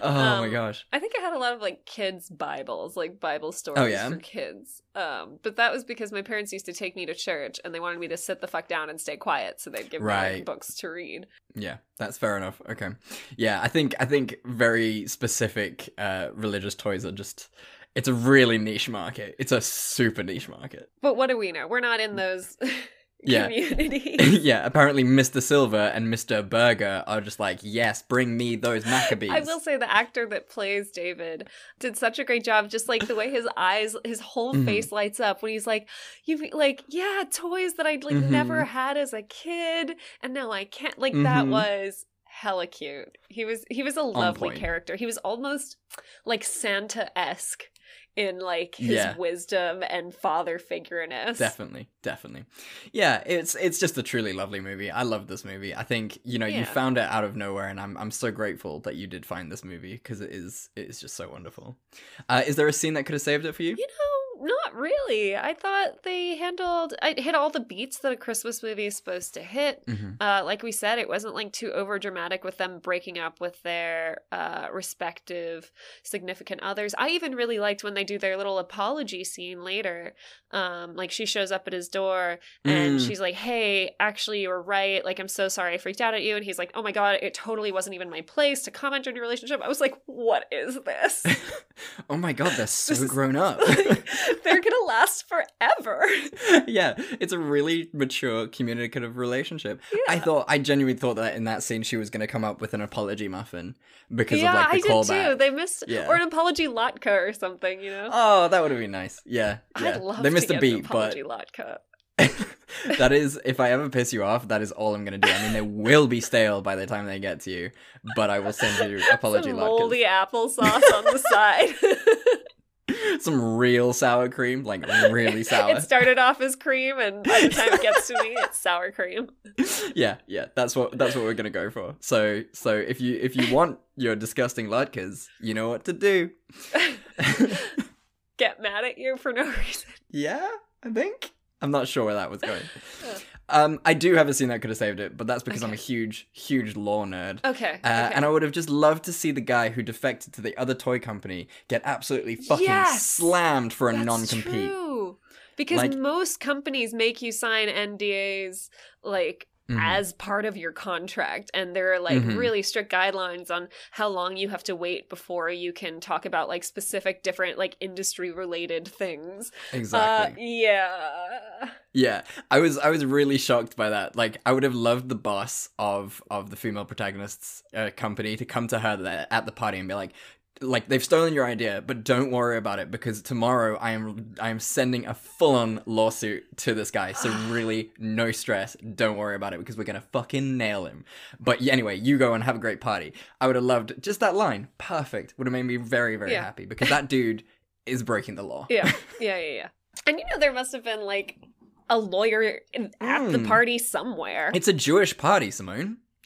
oh my Um, gosh. I think I had a lot of like kids Bibles, like Bible stories Oh, yeah? for kids. Um, but that was because my parents used to take me to church and they wanted me to sit the fuck down and stay quiet, so they'd give me like, books to read. Yeah, that's fair enough. Okay. Yeah, I think I think very specific uh religious toys are just it's a really niche market. It's a super niche market. But what do we know? We're not in those Yeah. communities. yeah, apparently Mr. Silver and Mr. Burger are just like, "Yes, bring me those Maccabees." I will say the actor that plays David did such a great job. Just like the way his eyes, his whole Mhm. face lights up when he's like, "You like, yeah, toys that I'd like Mhm. never had as a kid, and now I can't." Like that Mhm. was hella cute. He was he was a lovely character. He was almost like Santa esque in like his Yeah. wisdom and father figureness. Definitely, definitely. Yeah, it's it's just a truly lovely movie. I love this movie. I think, you know, Yeah. you found it out of nowhere and I'm I'm so grateful that you did find this movie because it is it is just so wonderful. Uh, is there a scene that could have saved it for you? You know, not really. I thought they handled I hit all the beats that a Christmas movie is supposed to hit. Mhm. Uh, like we said, it wasn't like too over dramatic with them breaking up with their uh, respective significant others. I even really liked when they do their little apology scene later. Um, like she shows up at his door and Mm. she's like, "Hey, actually, you were right. Like, I'm so sorry I freaked out at you." And he's like, "Oh my god, it totally wasn't even my place to comment on your relationship." I was like, "What is this?" Oh my god, they're so grown up. They're gonna last forever. yeah, it's a really mature, communicative relationship. I thought, I genuinely thought that in that scene she was to come up with an apology muffin because yeah, of like the I did callback. too. They missed Yeah. or an apology latka or something, you know. Oh, that would have been nice. Yeah, yeah. I'd love they missed to an beat, but apology latka. that is, if I ever piss you off, that is all I'm to do. I mean, they will be stale by the time they get to you, but I will send you apology Some moldy applesauce on the side. Some real sour cream, like really sour. it started off as cream, and by the time it gets to me, it's sour cream. yeah, yeah, that's what that's what we're gonna go for. So so if you if you want your disgusting latkes, you know what to do. Get mad at you for no reason. Yeah, I think. I'm not sure where that was going. Um, I do have a scene that could have saved it, but that's because I'm a huge, huge law nerd. Okay, Uh, okay. And I would have just loved to see the guy who defected to the other toy company get absolutely fucking Yes! slammed for a That's non-compete. True. Because Like- most companies make you sign NDAs like Mhm. as part of your contract and there are like Mhm. really strict guidelines on how long you have to wait before you can talk about like specific different like industry related things. Exactly. Uh, yeah. Yeah, I was I was really shocked by that. Like, I would have loved the boss of of the female protagonist's uh, company to come to her there at the party and be like, like they've stolen your idea, but don't worry about it because tomorrow I am I am sending a full on lawsuit to this guy. So really, no stress. Don't worry about it because we're gonna fucking nail him. But anyway, you go and have a great party. I would have loved just that line. Perfect. Would have made me very very Yeah. happy because that dude is breaking the law. Yeah. Yeah, yeah, yeah. And you know there must have been like a lawyer in- at the Mm. party somewhere. It's a Jewish party, Simone.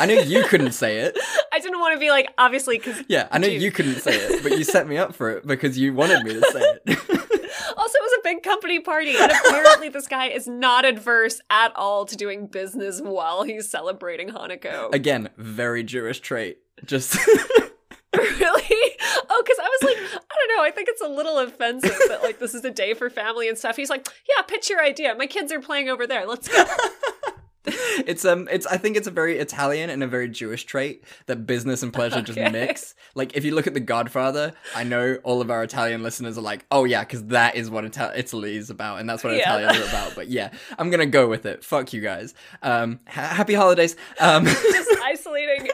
I know you couldn't say it. I didn't want to be like obviously because Yeah, I know you couldn't say it, but you set me up for it because you wanted me to say it. Also, it was a big company party, and apparently this guy is not adverse at all to doing business while he's celebrating Hanukkah. Again, very Jewish trait. Just really? Oh, because I was like, I don't know. I think it's a little offensive that like this is a day for family and stuff. He's like, yeah, pitch your idea. My kids are playing over there. Let's go. it's um it's I think it's a very Italian and a very Jewish trait that business and pleasure just mix. Like if you look at The Godfather, I know all of our Italian listeners are like, "Oh yeah, cuz that is what Ita- Italy is about and that's what Yeah. Italians are about." But yeah, I'm going to go with it. Fuck you guys. Um ha- happy holidays. Um Just isolating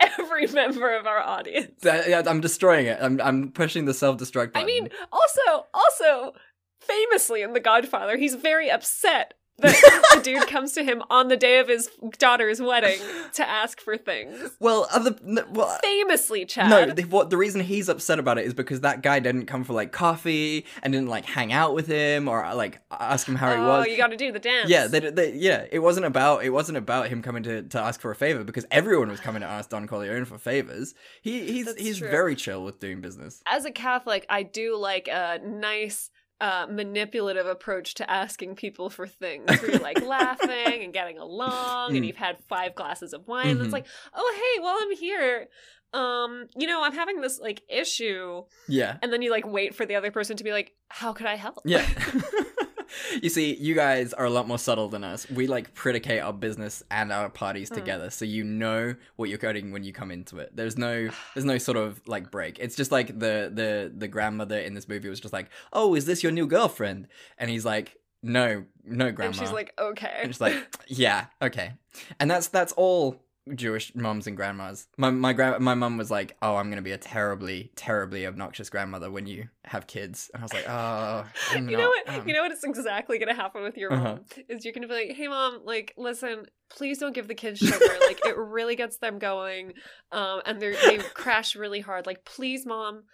every member of our audience. yeah, I'm destroying it. I'm I'm pushing the self-destruct button. I mean, also, also, famously in The Godfather, he's very upset that the dude comes to him on the day of his daughter's wedding to ask for things. well, other well, Famously, Chad. No, the, what the reason he's upset about it is because that guy didn't come for like coffee and didn't like hang out with him or uh, like ask him how he oh, was. oh, you got to do the dance. Yeah, they, they, yeah. It wasn't about it wasn't about him coming to, to ask for a favor because everyone was coming to ask Don Corleone for favors. He he's That's he's true. very chill with doing business. As a Catholic, I do like a nice. Uh, manipulative approach to asking people for things where you're like laughing and getting along and Mm. you've had five glasses of wine and Mhm. it's like oh hey while i'm here um you know i'm having this like issue Yeah. and then you like wait for the other person to be like how could i help Yeah. you see, you guys are a lot more subtle than us. We like predicate our business and our parties Mm. together, so you know what you're coding when you come into it. There's no, there's no sort of like break. It's just like the the the grandmother in this movie was just like, "Oh, is this your new girlfriend?" And he's like, "No, no, grandma." and she's like okay and she's like, "Yeah, okay." And that's that's all Jewish moms and grandmas. My my grand my mum was like, "Oh, I'm gonna be a terribly terribly obnoxious grandmother when you have kids," and I was like, "Oh, I'm you know not, what um." you know what is exactly gonna happen with your Uh-huh. mom is you're gonna be like hey mom like listen please don't give the kids sugar like it really gets them going um and they they crash really hard like please mom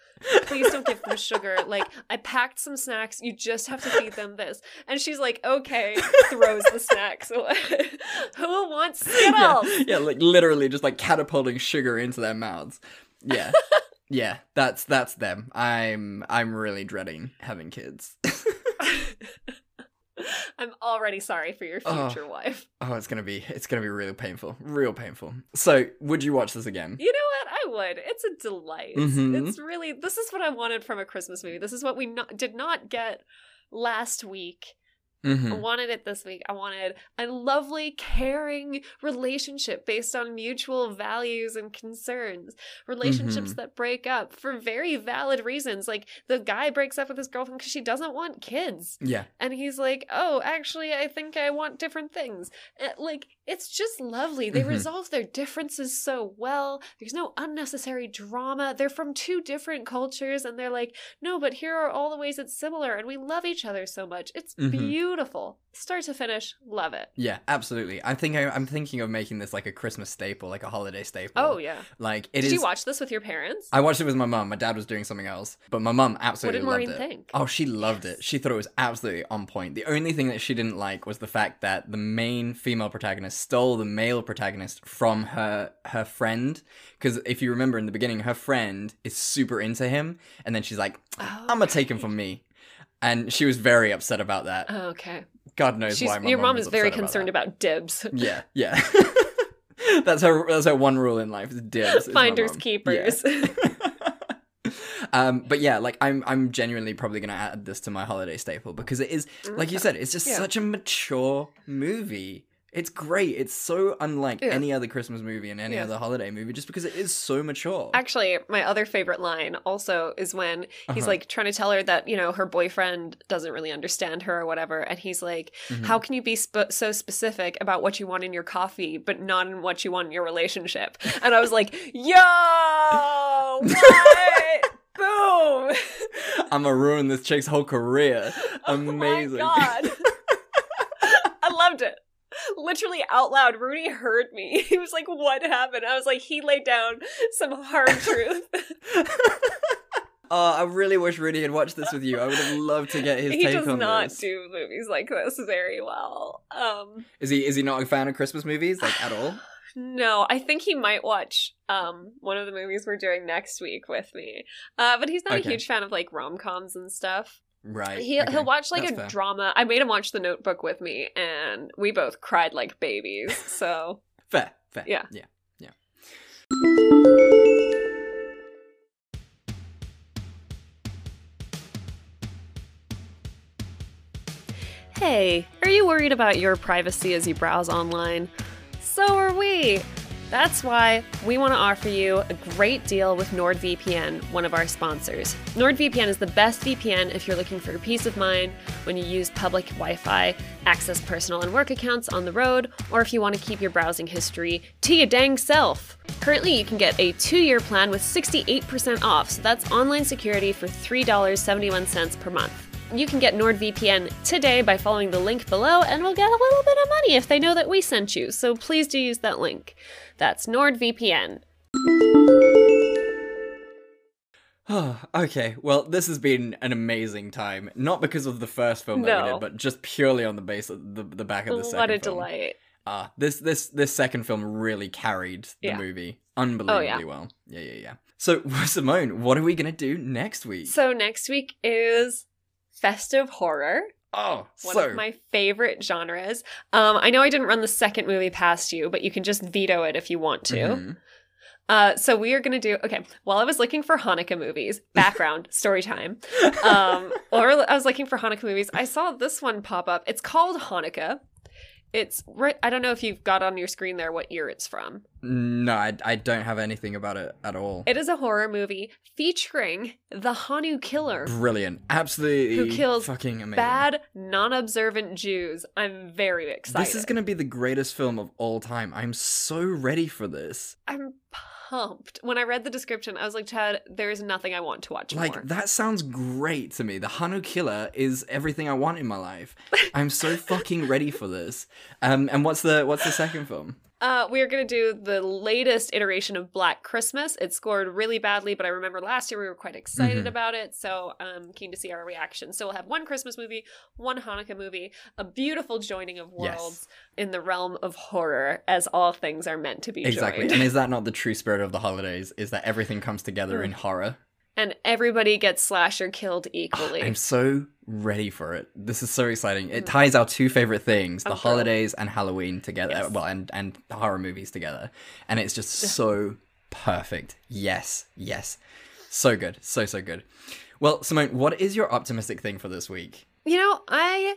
please don't give them sugar like i packed some snacks you just have to feed them this and she's like okay throws the snacks away who wants yeah, skittles yeah, like literally just like catapulting sugar into their mouths. Yeah. Yeah, that's that's them. I'm I'm really dreading having kids. i'm already sorry for your Oh. future wife oh, it's gonna be it's gonna be really painful, real painful. So, would you watch this again? You know what? I would. It's a delight. Mhm. It's really this is what I wanted from a Christmas movie. This is what we not, did not get last week. I Mhm. wanted it this week. I wanted a lovely, caring relationship based on mutual values and concerns. Relationships Mhm. that break up for very valid reasons. Like the guy breaks up with his girlfriend because she doesn't want kids. Yeah. And he's like, oh, actually, I think I want different things. Uh, Like, it's just lovely. They Mhm. resolve their differences so well. There's no unnecessary drama. They're from two different cultures, and they're like, no, but here are all the ways it's similar, and we love each other so much. It's Mhm. beautiful. Start to finish, love it. Yeah, absolutely. I think I, I'm thinking of making this like a Christmas staple, like a holiday staple. Oh, yeah. Like it Did is. you watch this with your parents? I watched it with my mum. My dad was doing something else, but my mum absolutely did loved Maureen it. think? Oh, she loved it. She thought it was absolutely on point. The only thing that she didn't like was the fact that the main female protagonist stole the male protagonist from her her friend. Because if you remember in the beginning, her friend is super into him, and then she's like, "I'm gonna take him from me," and she was very upset about that. Oh, okay. God knows She's, why. My your mom was is very about concerned that. about, dibs. Yeah, yeah. that's her. That's her one rule in life: is dibs. Finders mom. keepers. Um, but yeah, like I'm, I'm genuinely probably gonna add this to my holiday staple because it is, like you said, it's just Yeah. such a mature movie. It's great. It's so unlike Yeah. any other Christmas movie and any Yeah. other holiday movie, just because it is so mature. Actually, my other favorite line also is when he's Uh-huh. like trying to tell her that, you know, her boyfriend doesn't really understand her or whatever. And he's like, Mhm. How can you be sp- so specific about what you want in your coffee, but not in what you want in your relationship? And I was like, Yo, what? Boom. I'm gonna ruin this chick's whole career. Amazing. Oh my God. I loved it. Literally out loud, Rudy heard me. He was like, What happened? I was like, He laid down some hard truth. Oh, I really wish Rudy had watched this with you. I would have loved to get his he take on this. He does not do movies like this very well. Um, Is he is he not a fan of Christmas movies like at all? No, I think he might watch um one of the movies we're doing next week with me. Uh, but he's not Okay. a huge fan of like rom coms and stuff. Right. He okay, he'll watch like that's a fair. drama. I made him watch The Notebook with me, and we both cried like babies. So Fair, fair. Yeah. Yeah. Yeah. Hey, are you worried about your privacy as you browse online? So are we. That's why we want to offer you a great deal with NordVPN, one of our sponsors. NordVPN is the best VPN if you're looking for peace of mind when you use public Wi Fi, access personal and work accounts on the road, or if you want to keep your browsing history to your dang self. Currently, you can get a two year plan with 68% off, so that's online security for $3.71 per month. You can get NordVPN today by following the link below, and we'll get a little bit of money if they know that we sent you. So please do use that link. That's NordVPN. okay, well, this has been an amazing time. Not because of the first film that we did, but just purely on the base of the, the back of the second What a film. delight. Ah, this this this second film really carried the Yeah. movie unbelievably well. Yeah, yeah, yeah. So, Simone, what are we gonna do next week? So next week is festive horror. oh, One so of my favorite genres. Um, I know I didn't run the second movie past you, but you can just veto it if you want to. Mhm. Uh, so we are going to do okay. While I was looking for Hanukkah movies, background story time. Um, or I was looking for Hanukkah movies. I saw this one pop up. It's called Hanukkah. It's right. I don't know if you've got on your screen there what year it's from. No, I, I don't have anything about it at all. It is a horror movie featuring the Hanu killer. Brilliant, absolutely, Who kills fucking amazing. bad, non-observant Jews? I'm very excited. This is gonna be the greatest film of all time. I'm so ready for this. I'm pumped. When I read the description, I was like, Chad, there is nothing I want to watch Like more. that sounds great to me. The Hanu Killer is everything I want in my life. I'm so fucking ready for this. Um, and what's the what's the second film? Uh, we are going to do the latest iteration of Black Christmas. It scored really badly, but I remember last year we were quite excited Mhm. about it, so I'm keen to see our reaction. So we'll have one Christmas movie, one Hanukkah movie, a beautiful joining of Yes. worlds in the realm of horror, as all things are meant to be Exactly. joined. And is that not the true spirit of the holidays? Is that everything comes together Mm. in horror? And everybody gets slasher killed equally. I'm so ready for it. This is so exciting. It ties our two favorite things, the Mm. Thrilled. holidays and Halloween together. Yes. Well, and and horror movies together. And it's just so perfect. Yes. Yes. So good. So so good. Well, Simone, what is your optimistic thing for this week? You know, I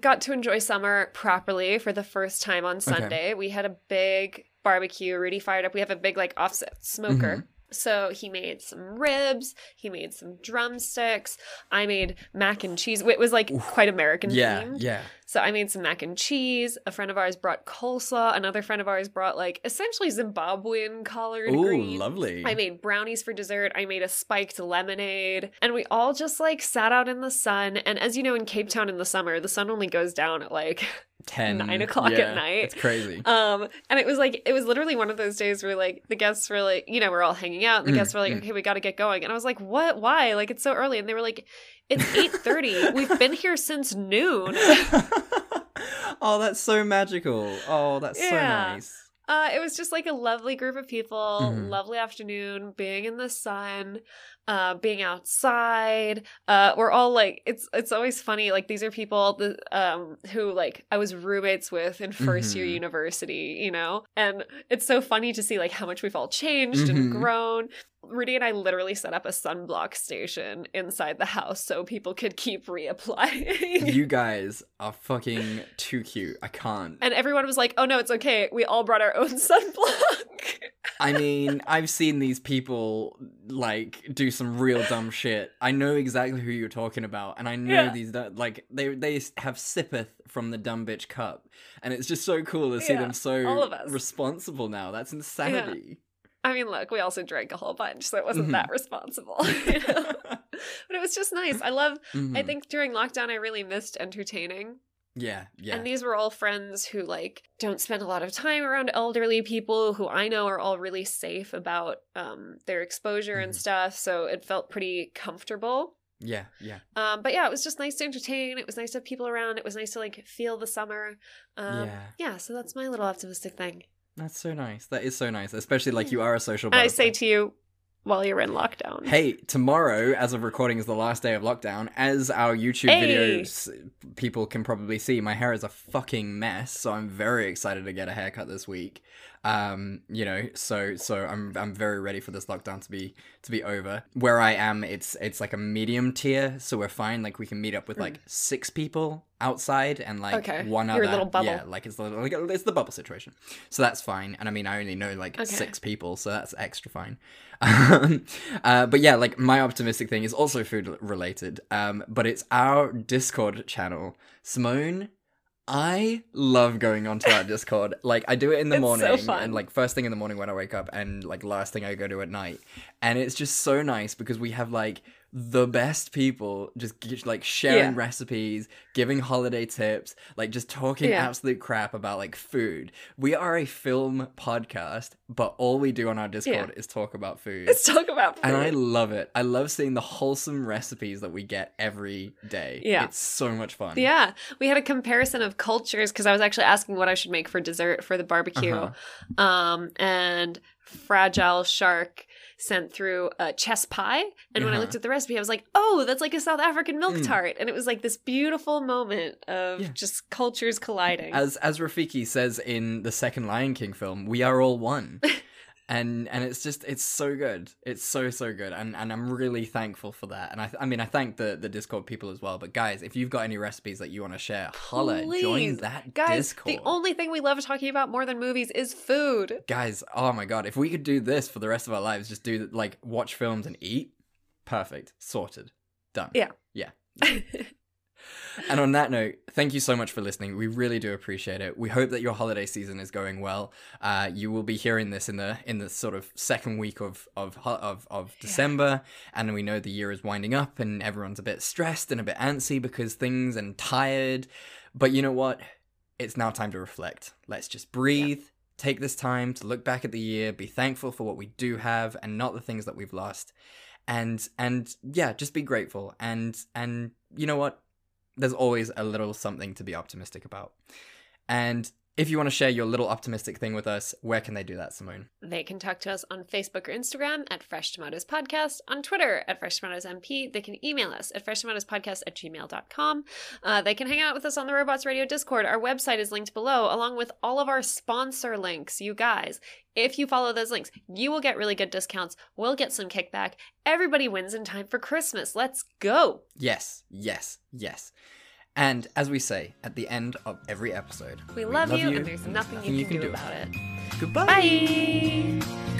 got to enjoy summer properly for the first time on Sunday. We had a big barbecue. Rudy fired up. We have a big like offset smoker. Mhm. So he made some ribs, he made some drumsticks. I made mac and cheese. It was like quite American Yeah, themed. yeah. So I made some mac and cheese. A friend of ours brought coleslaw. Another friend of ours brought like essentially Zimbabwean collard Ooh, greens. lovely. I made brownies for dessert. I made a spiked lemonade. And we all just like sat out in the sun. And as you know, in Cape Town in the summer, the sun only goes down at like 10 nine o'clock yeah, at night. It's crazy. Um, and it was like it was literally one of those days where like the guests were like, you know, we're all hanging out, and the Mm, guests were like, mm. okay, we got to get going. And I was like, what? Why? Like it's so early. And they were like, it's eight thirty. We've been here since noon. oh, that's so magical. Oh, that's so nice. Uh, it was just like a lovely group of people, Mhm. lovely afternoon, being in the sun, uh, being outside. Uh, we're all like, it's it's always funny. Like these are people that, um, who like I was roommates with in 1st year Mhm. university, you know, and it's so funny to see like how much we've all changed and Mhm. grown. Rudy and I literally set up a sunblock station inside the house so people could keep reapplying. you guys are fucking too cute. I can't. and everyone was like, "Oh no, it's okay. We all brought our own sunblock." I mean, I've seen these people like do some real dumb shit. I know exactly who you're talking about, and I know Yeah. these like they they have sippeth from the dumb bitch cup, and it's just so cool to see Yeah, them so all of us. responsible now. That's insanity. I mean, look, we also drank a whole bunch, so it wasn't Mhm. that responsible. you know? but it was just nice. I love, I Mhm. think during lockdown, I really missed entertaining. Yeah, yeah. And these were all friends who, like, don't spend a lot of time around elderly people who I know are all really safe about um, their exposure and Mhm. stuff. So it felt pretty comfortable. yeah, yeah. Um, but yeah, it was just nice to entertain. It was nice to have people around. It was nice to, like, feel the summer. Um, Yeah. Yeah, so that's my little optimistic thing. That's so nice. That is so nice, especially like you mm. are a social. And I say to you, while you're in lockdown. Hey, tomorrow, as of recording, is the last day of lockdown. As our YouTube Hey. videos people can probably see, my hair is a fucking mess, so I'm very excited to get a haircut this week. Um, you know, so so I'm I'm very ready for this lockdown to be to be over. Where I am, it's it's like a medium tier, so we're fine. Like we can meet up with like six people outside and like Okay, one your other little bubble. yeah like it's the like it's the bubble situation so that's fine and i mean i only know like Okay. six people so that's extra fine um, uh, but yeah like my optimistic thing is also food related um, but it's our discord channel simone I love going onto our Discord. Like I do it in the It's so morning fun. and like first thing in the morning when I wake up and like last thing I go to at night. And it's just so nice because we have like the best people just like sharing Yeah. recipes, giving holiday tips, like just talking Yeah. absolute crap about like food. We are a film podcast, but all we do on our Discord is talk about food. Let's talk about food. And I love it. I love seeing the wholesome recipes that we get every day. Yeah. It's so much fun. Yeah, we had a comparison of cultures because I was actually asking what I should make for dessert for the barbecue. Uh-huh. Um, and Fragile Shark sent through a chess pie. And when I Uh-huh. looked at the recipe, I was like, oh, that's like a South African milk Mm. tart. And it was like this beautiful moment of just cultures colliding. As as Rafiki says in the second Lion King film, we are all one. and and it's just it's so good. It's so so good. And and I'm really thankful for that. And I I mean I thank the the Discord people as well. But guys, if you've got any recipes that you want to share, holla, join that Guys, Discord. the only thing we love talking about more than movies is food. Guys, oh my god, if we could do this for the rest of our lives, just do like watch films and eat, perfect, sorted, done. Yeah. Yeah. and on that note, thank you so much for listening. We really do appreciate it. We hope that your holiday season is going well. Uh, you will be hearing this in the in the sort of second week of of of, of December, and we know the year is winding up, and everyone's a bit stressed and a bit antsy because things and tired. But you know what? It's now time to reflect. Let's just breathe. Take this time to look back at the year, be thankful for what we do have and not the things that we've lost. And and yeah, just be grateful. And and you know what? There's always a little something to be optimistic about. And if you want to share your little optimistic thing with us, where can they do that, Simone? They can talk to us on Facebook or Instagram at Fresh Tomatoes Podcast, on Twitter at Fresh Tomatoes MP. They can email us at freshtomatoespodcast at gmail.com. Uh, they can hang out with us on the Robots Radio Discord. Our website is linked below, along with all of our sponsor links. You guys, if you follow those links, you will get really good discounts. We'll get some kickback. Everybody wins in time for Christmas. Let's go. Yes, yes, yes. And as we say at the end of every episode, We love, you, and there's nothing, you, can, do, about it. Goodbye. Bye.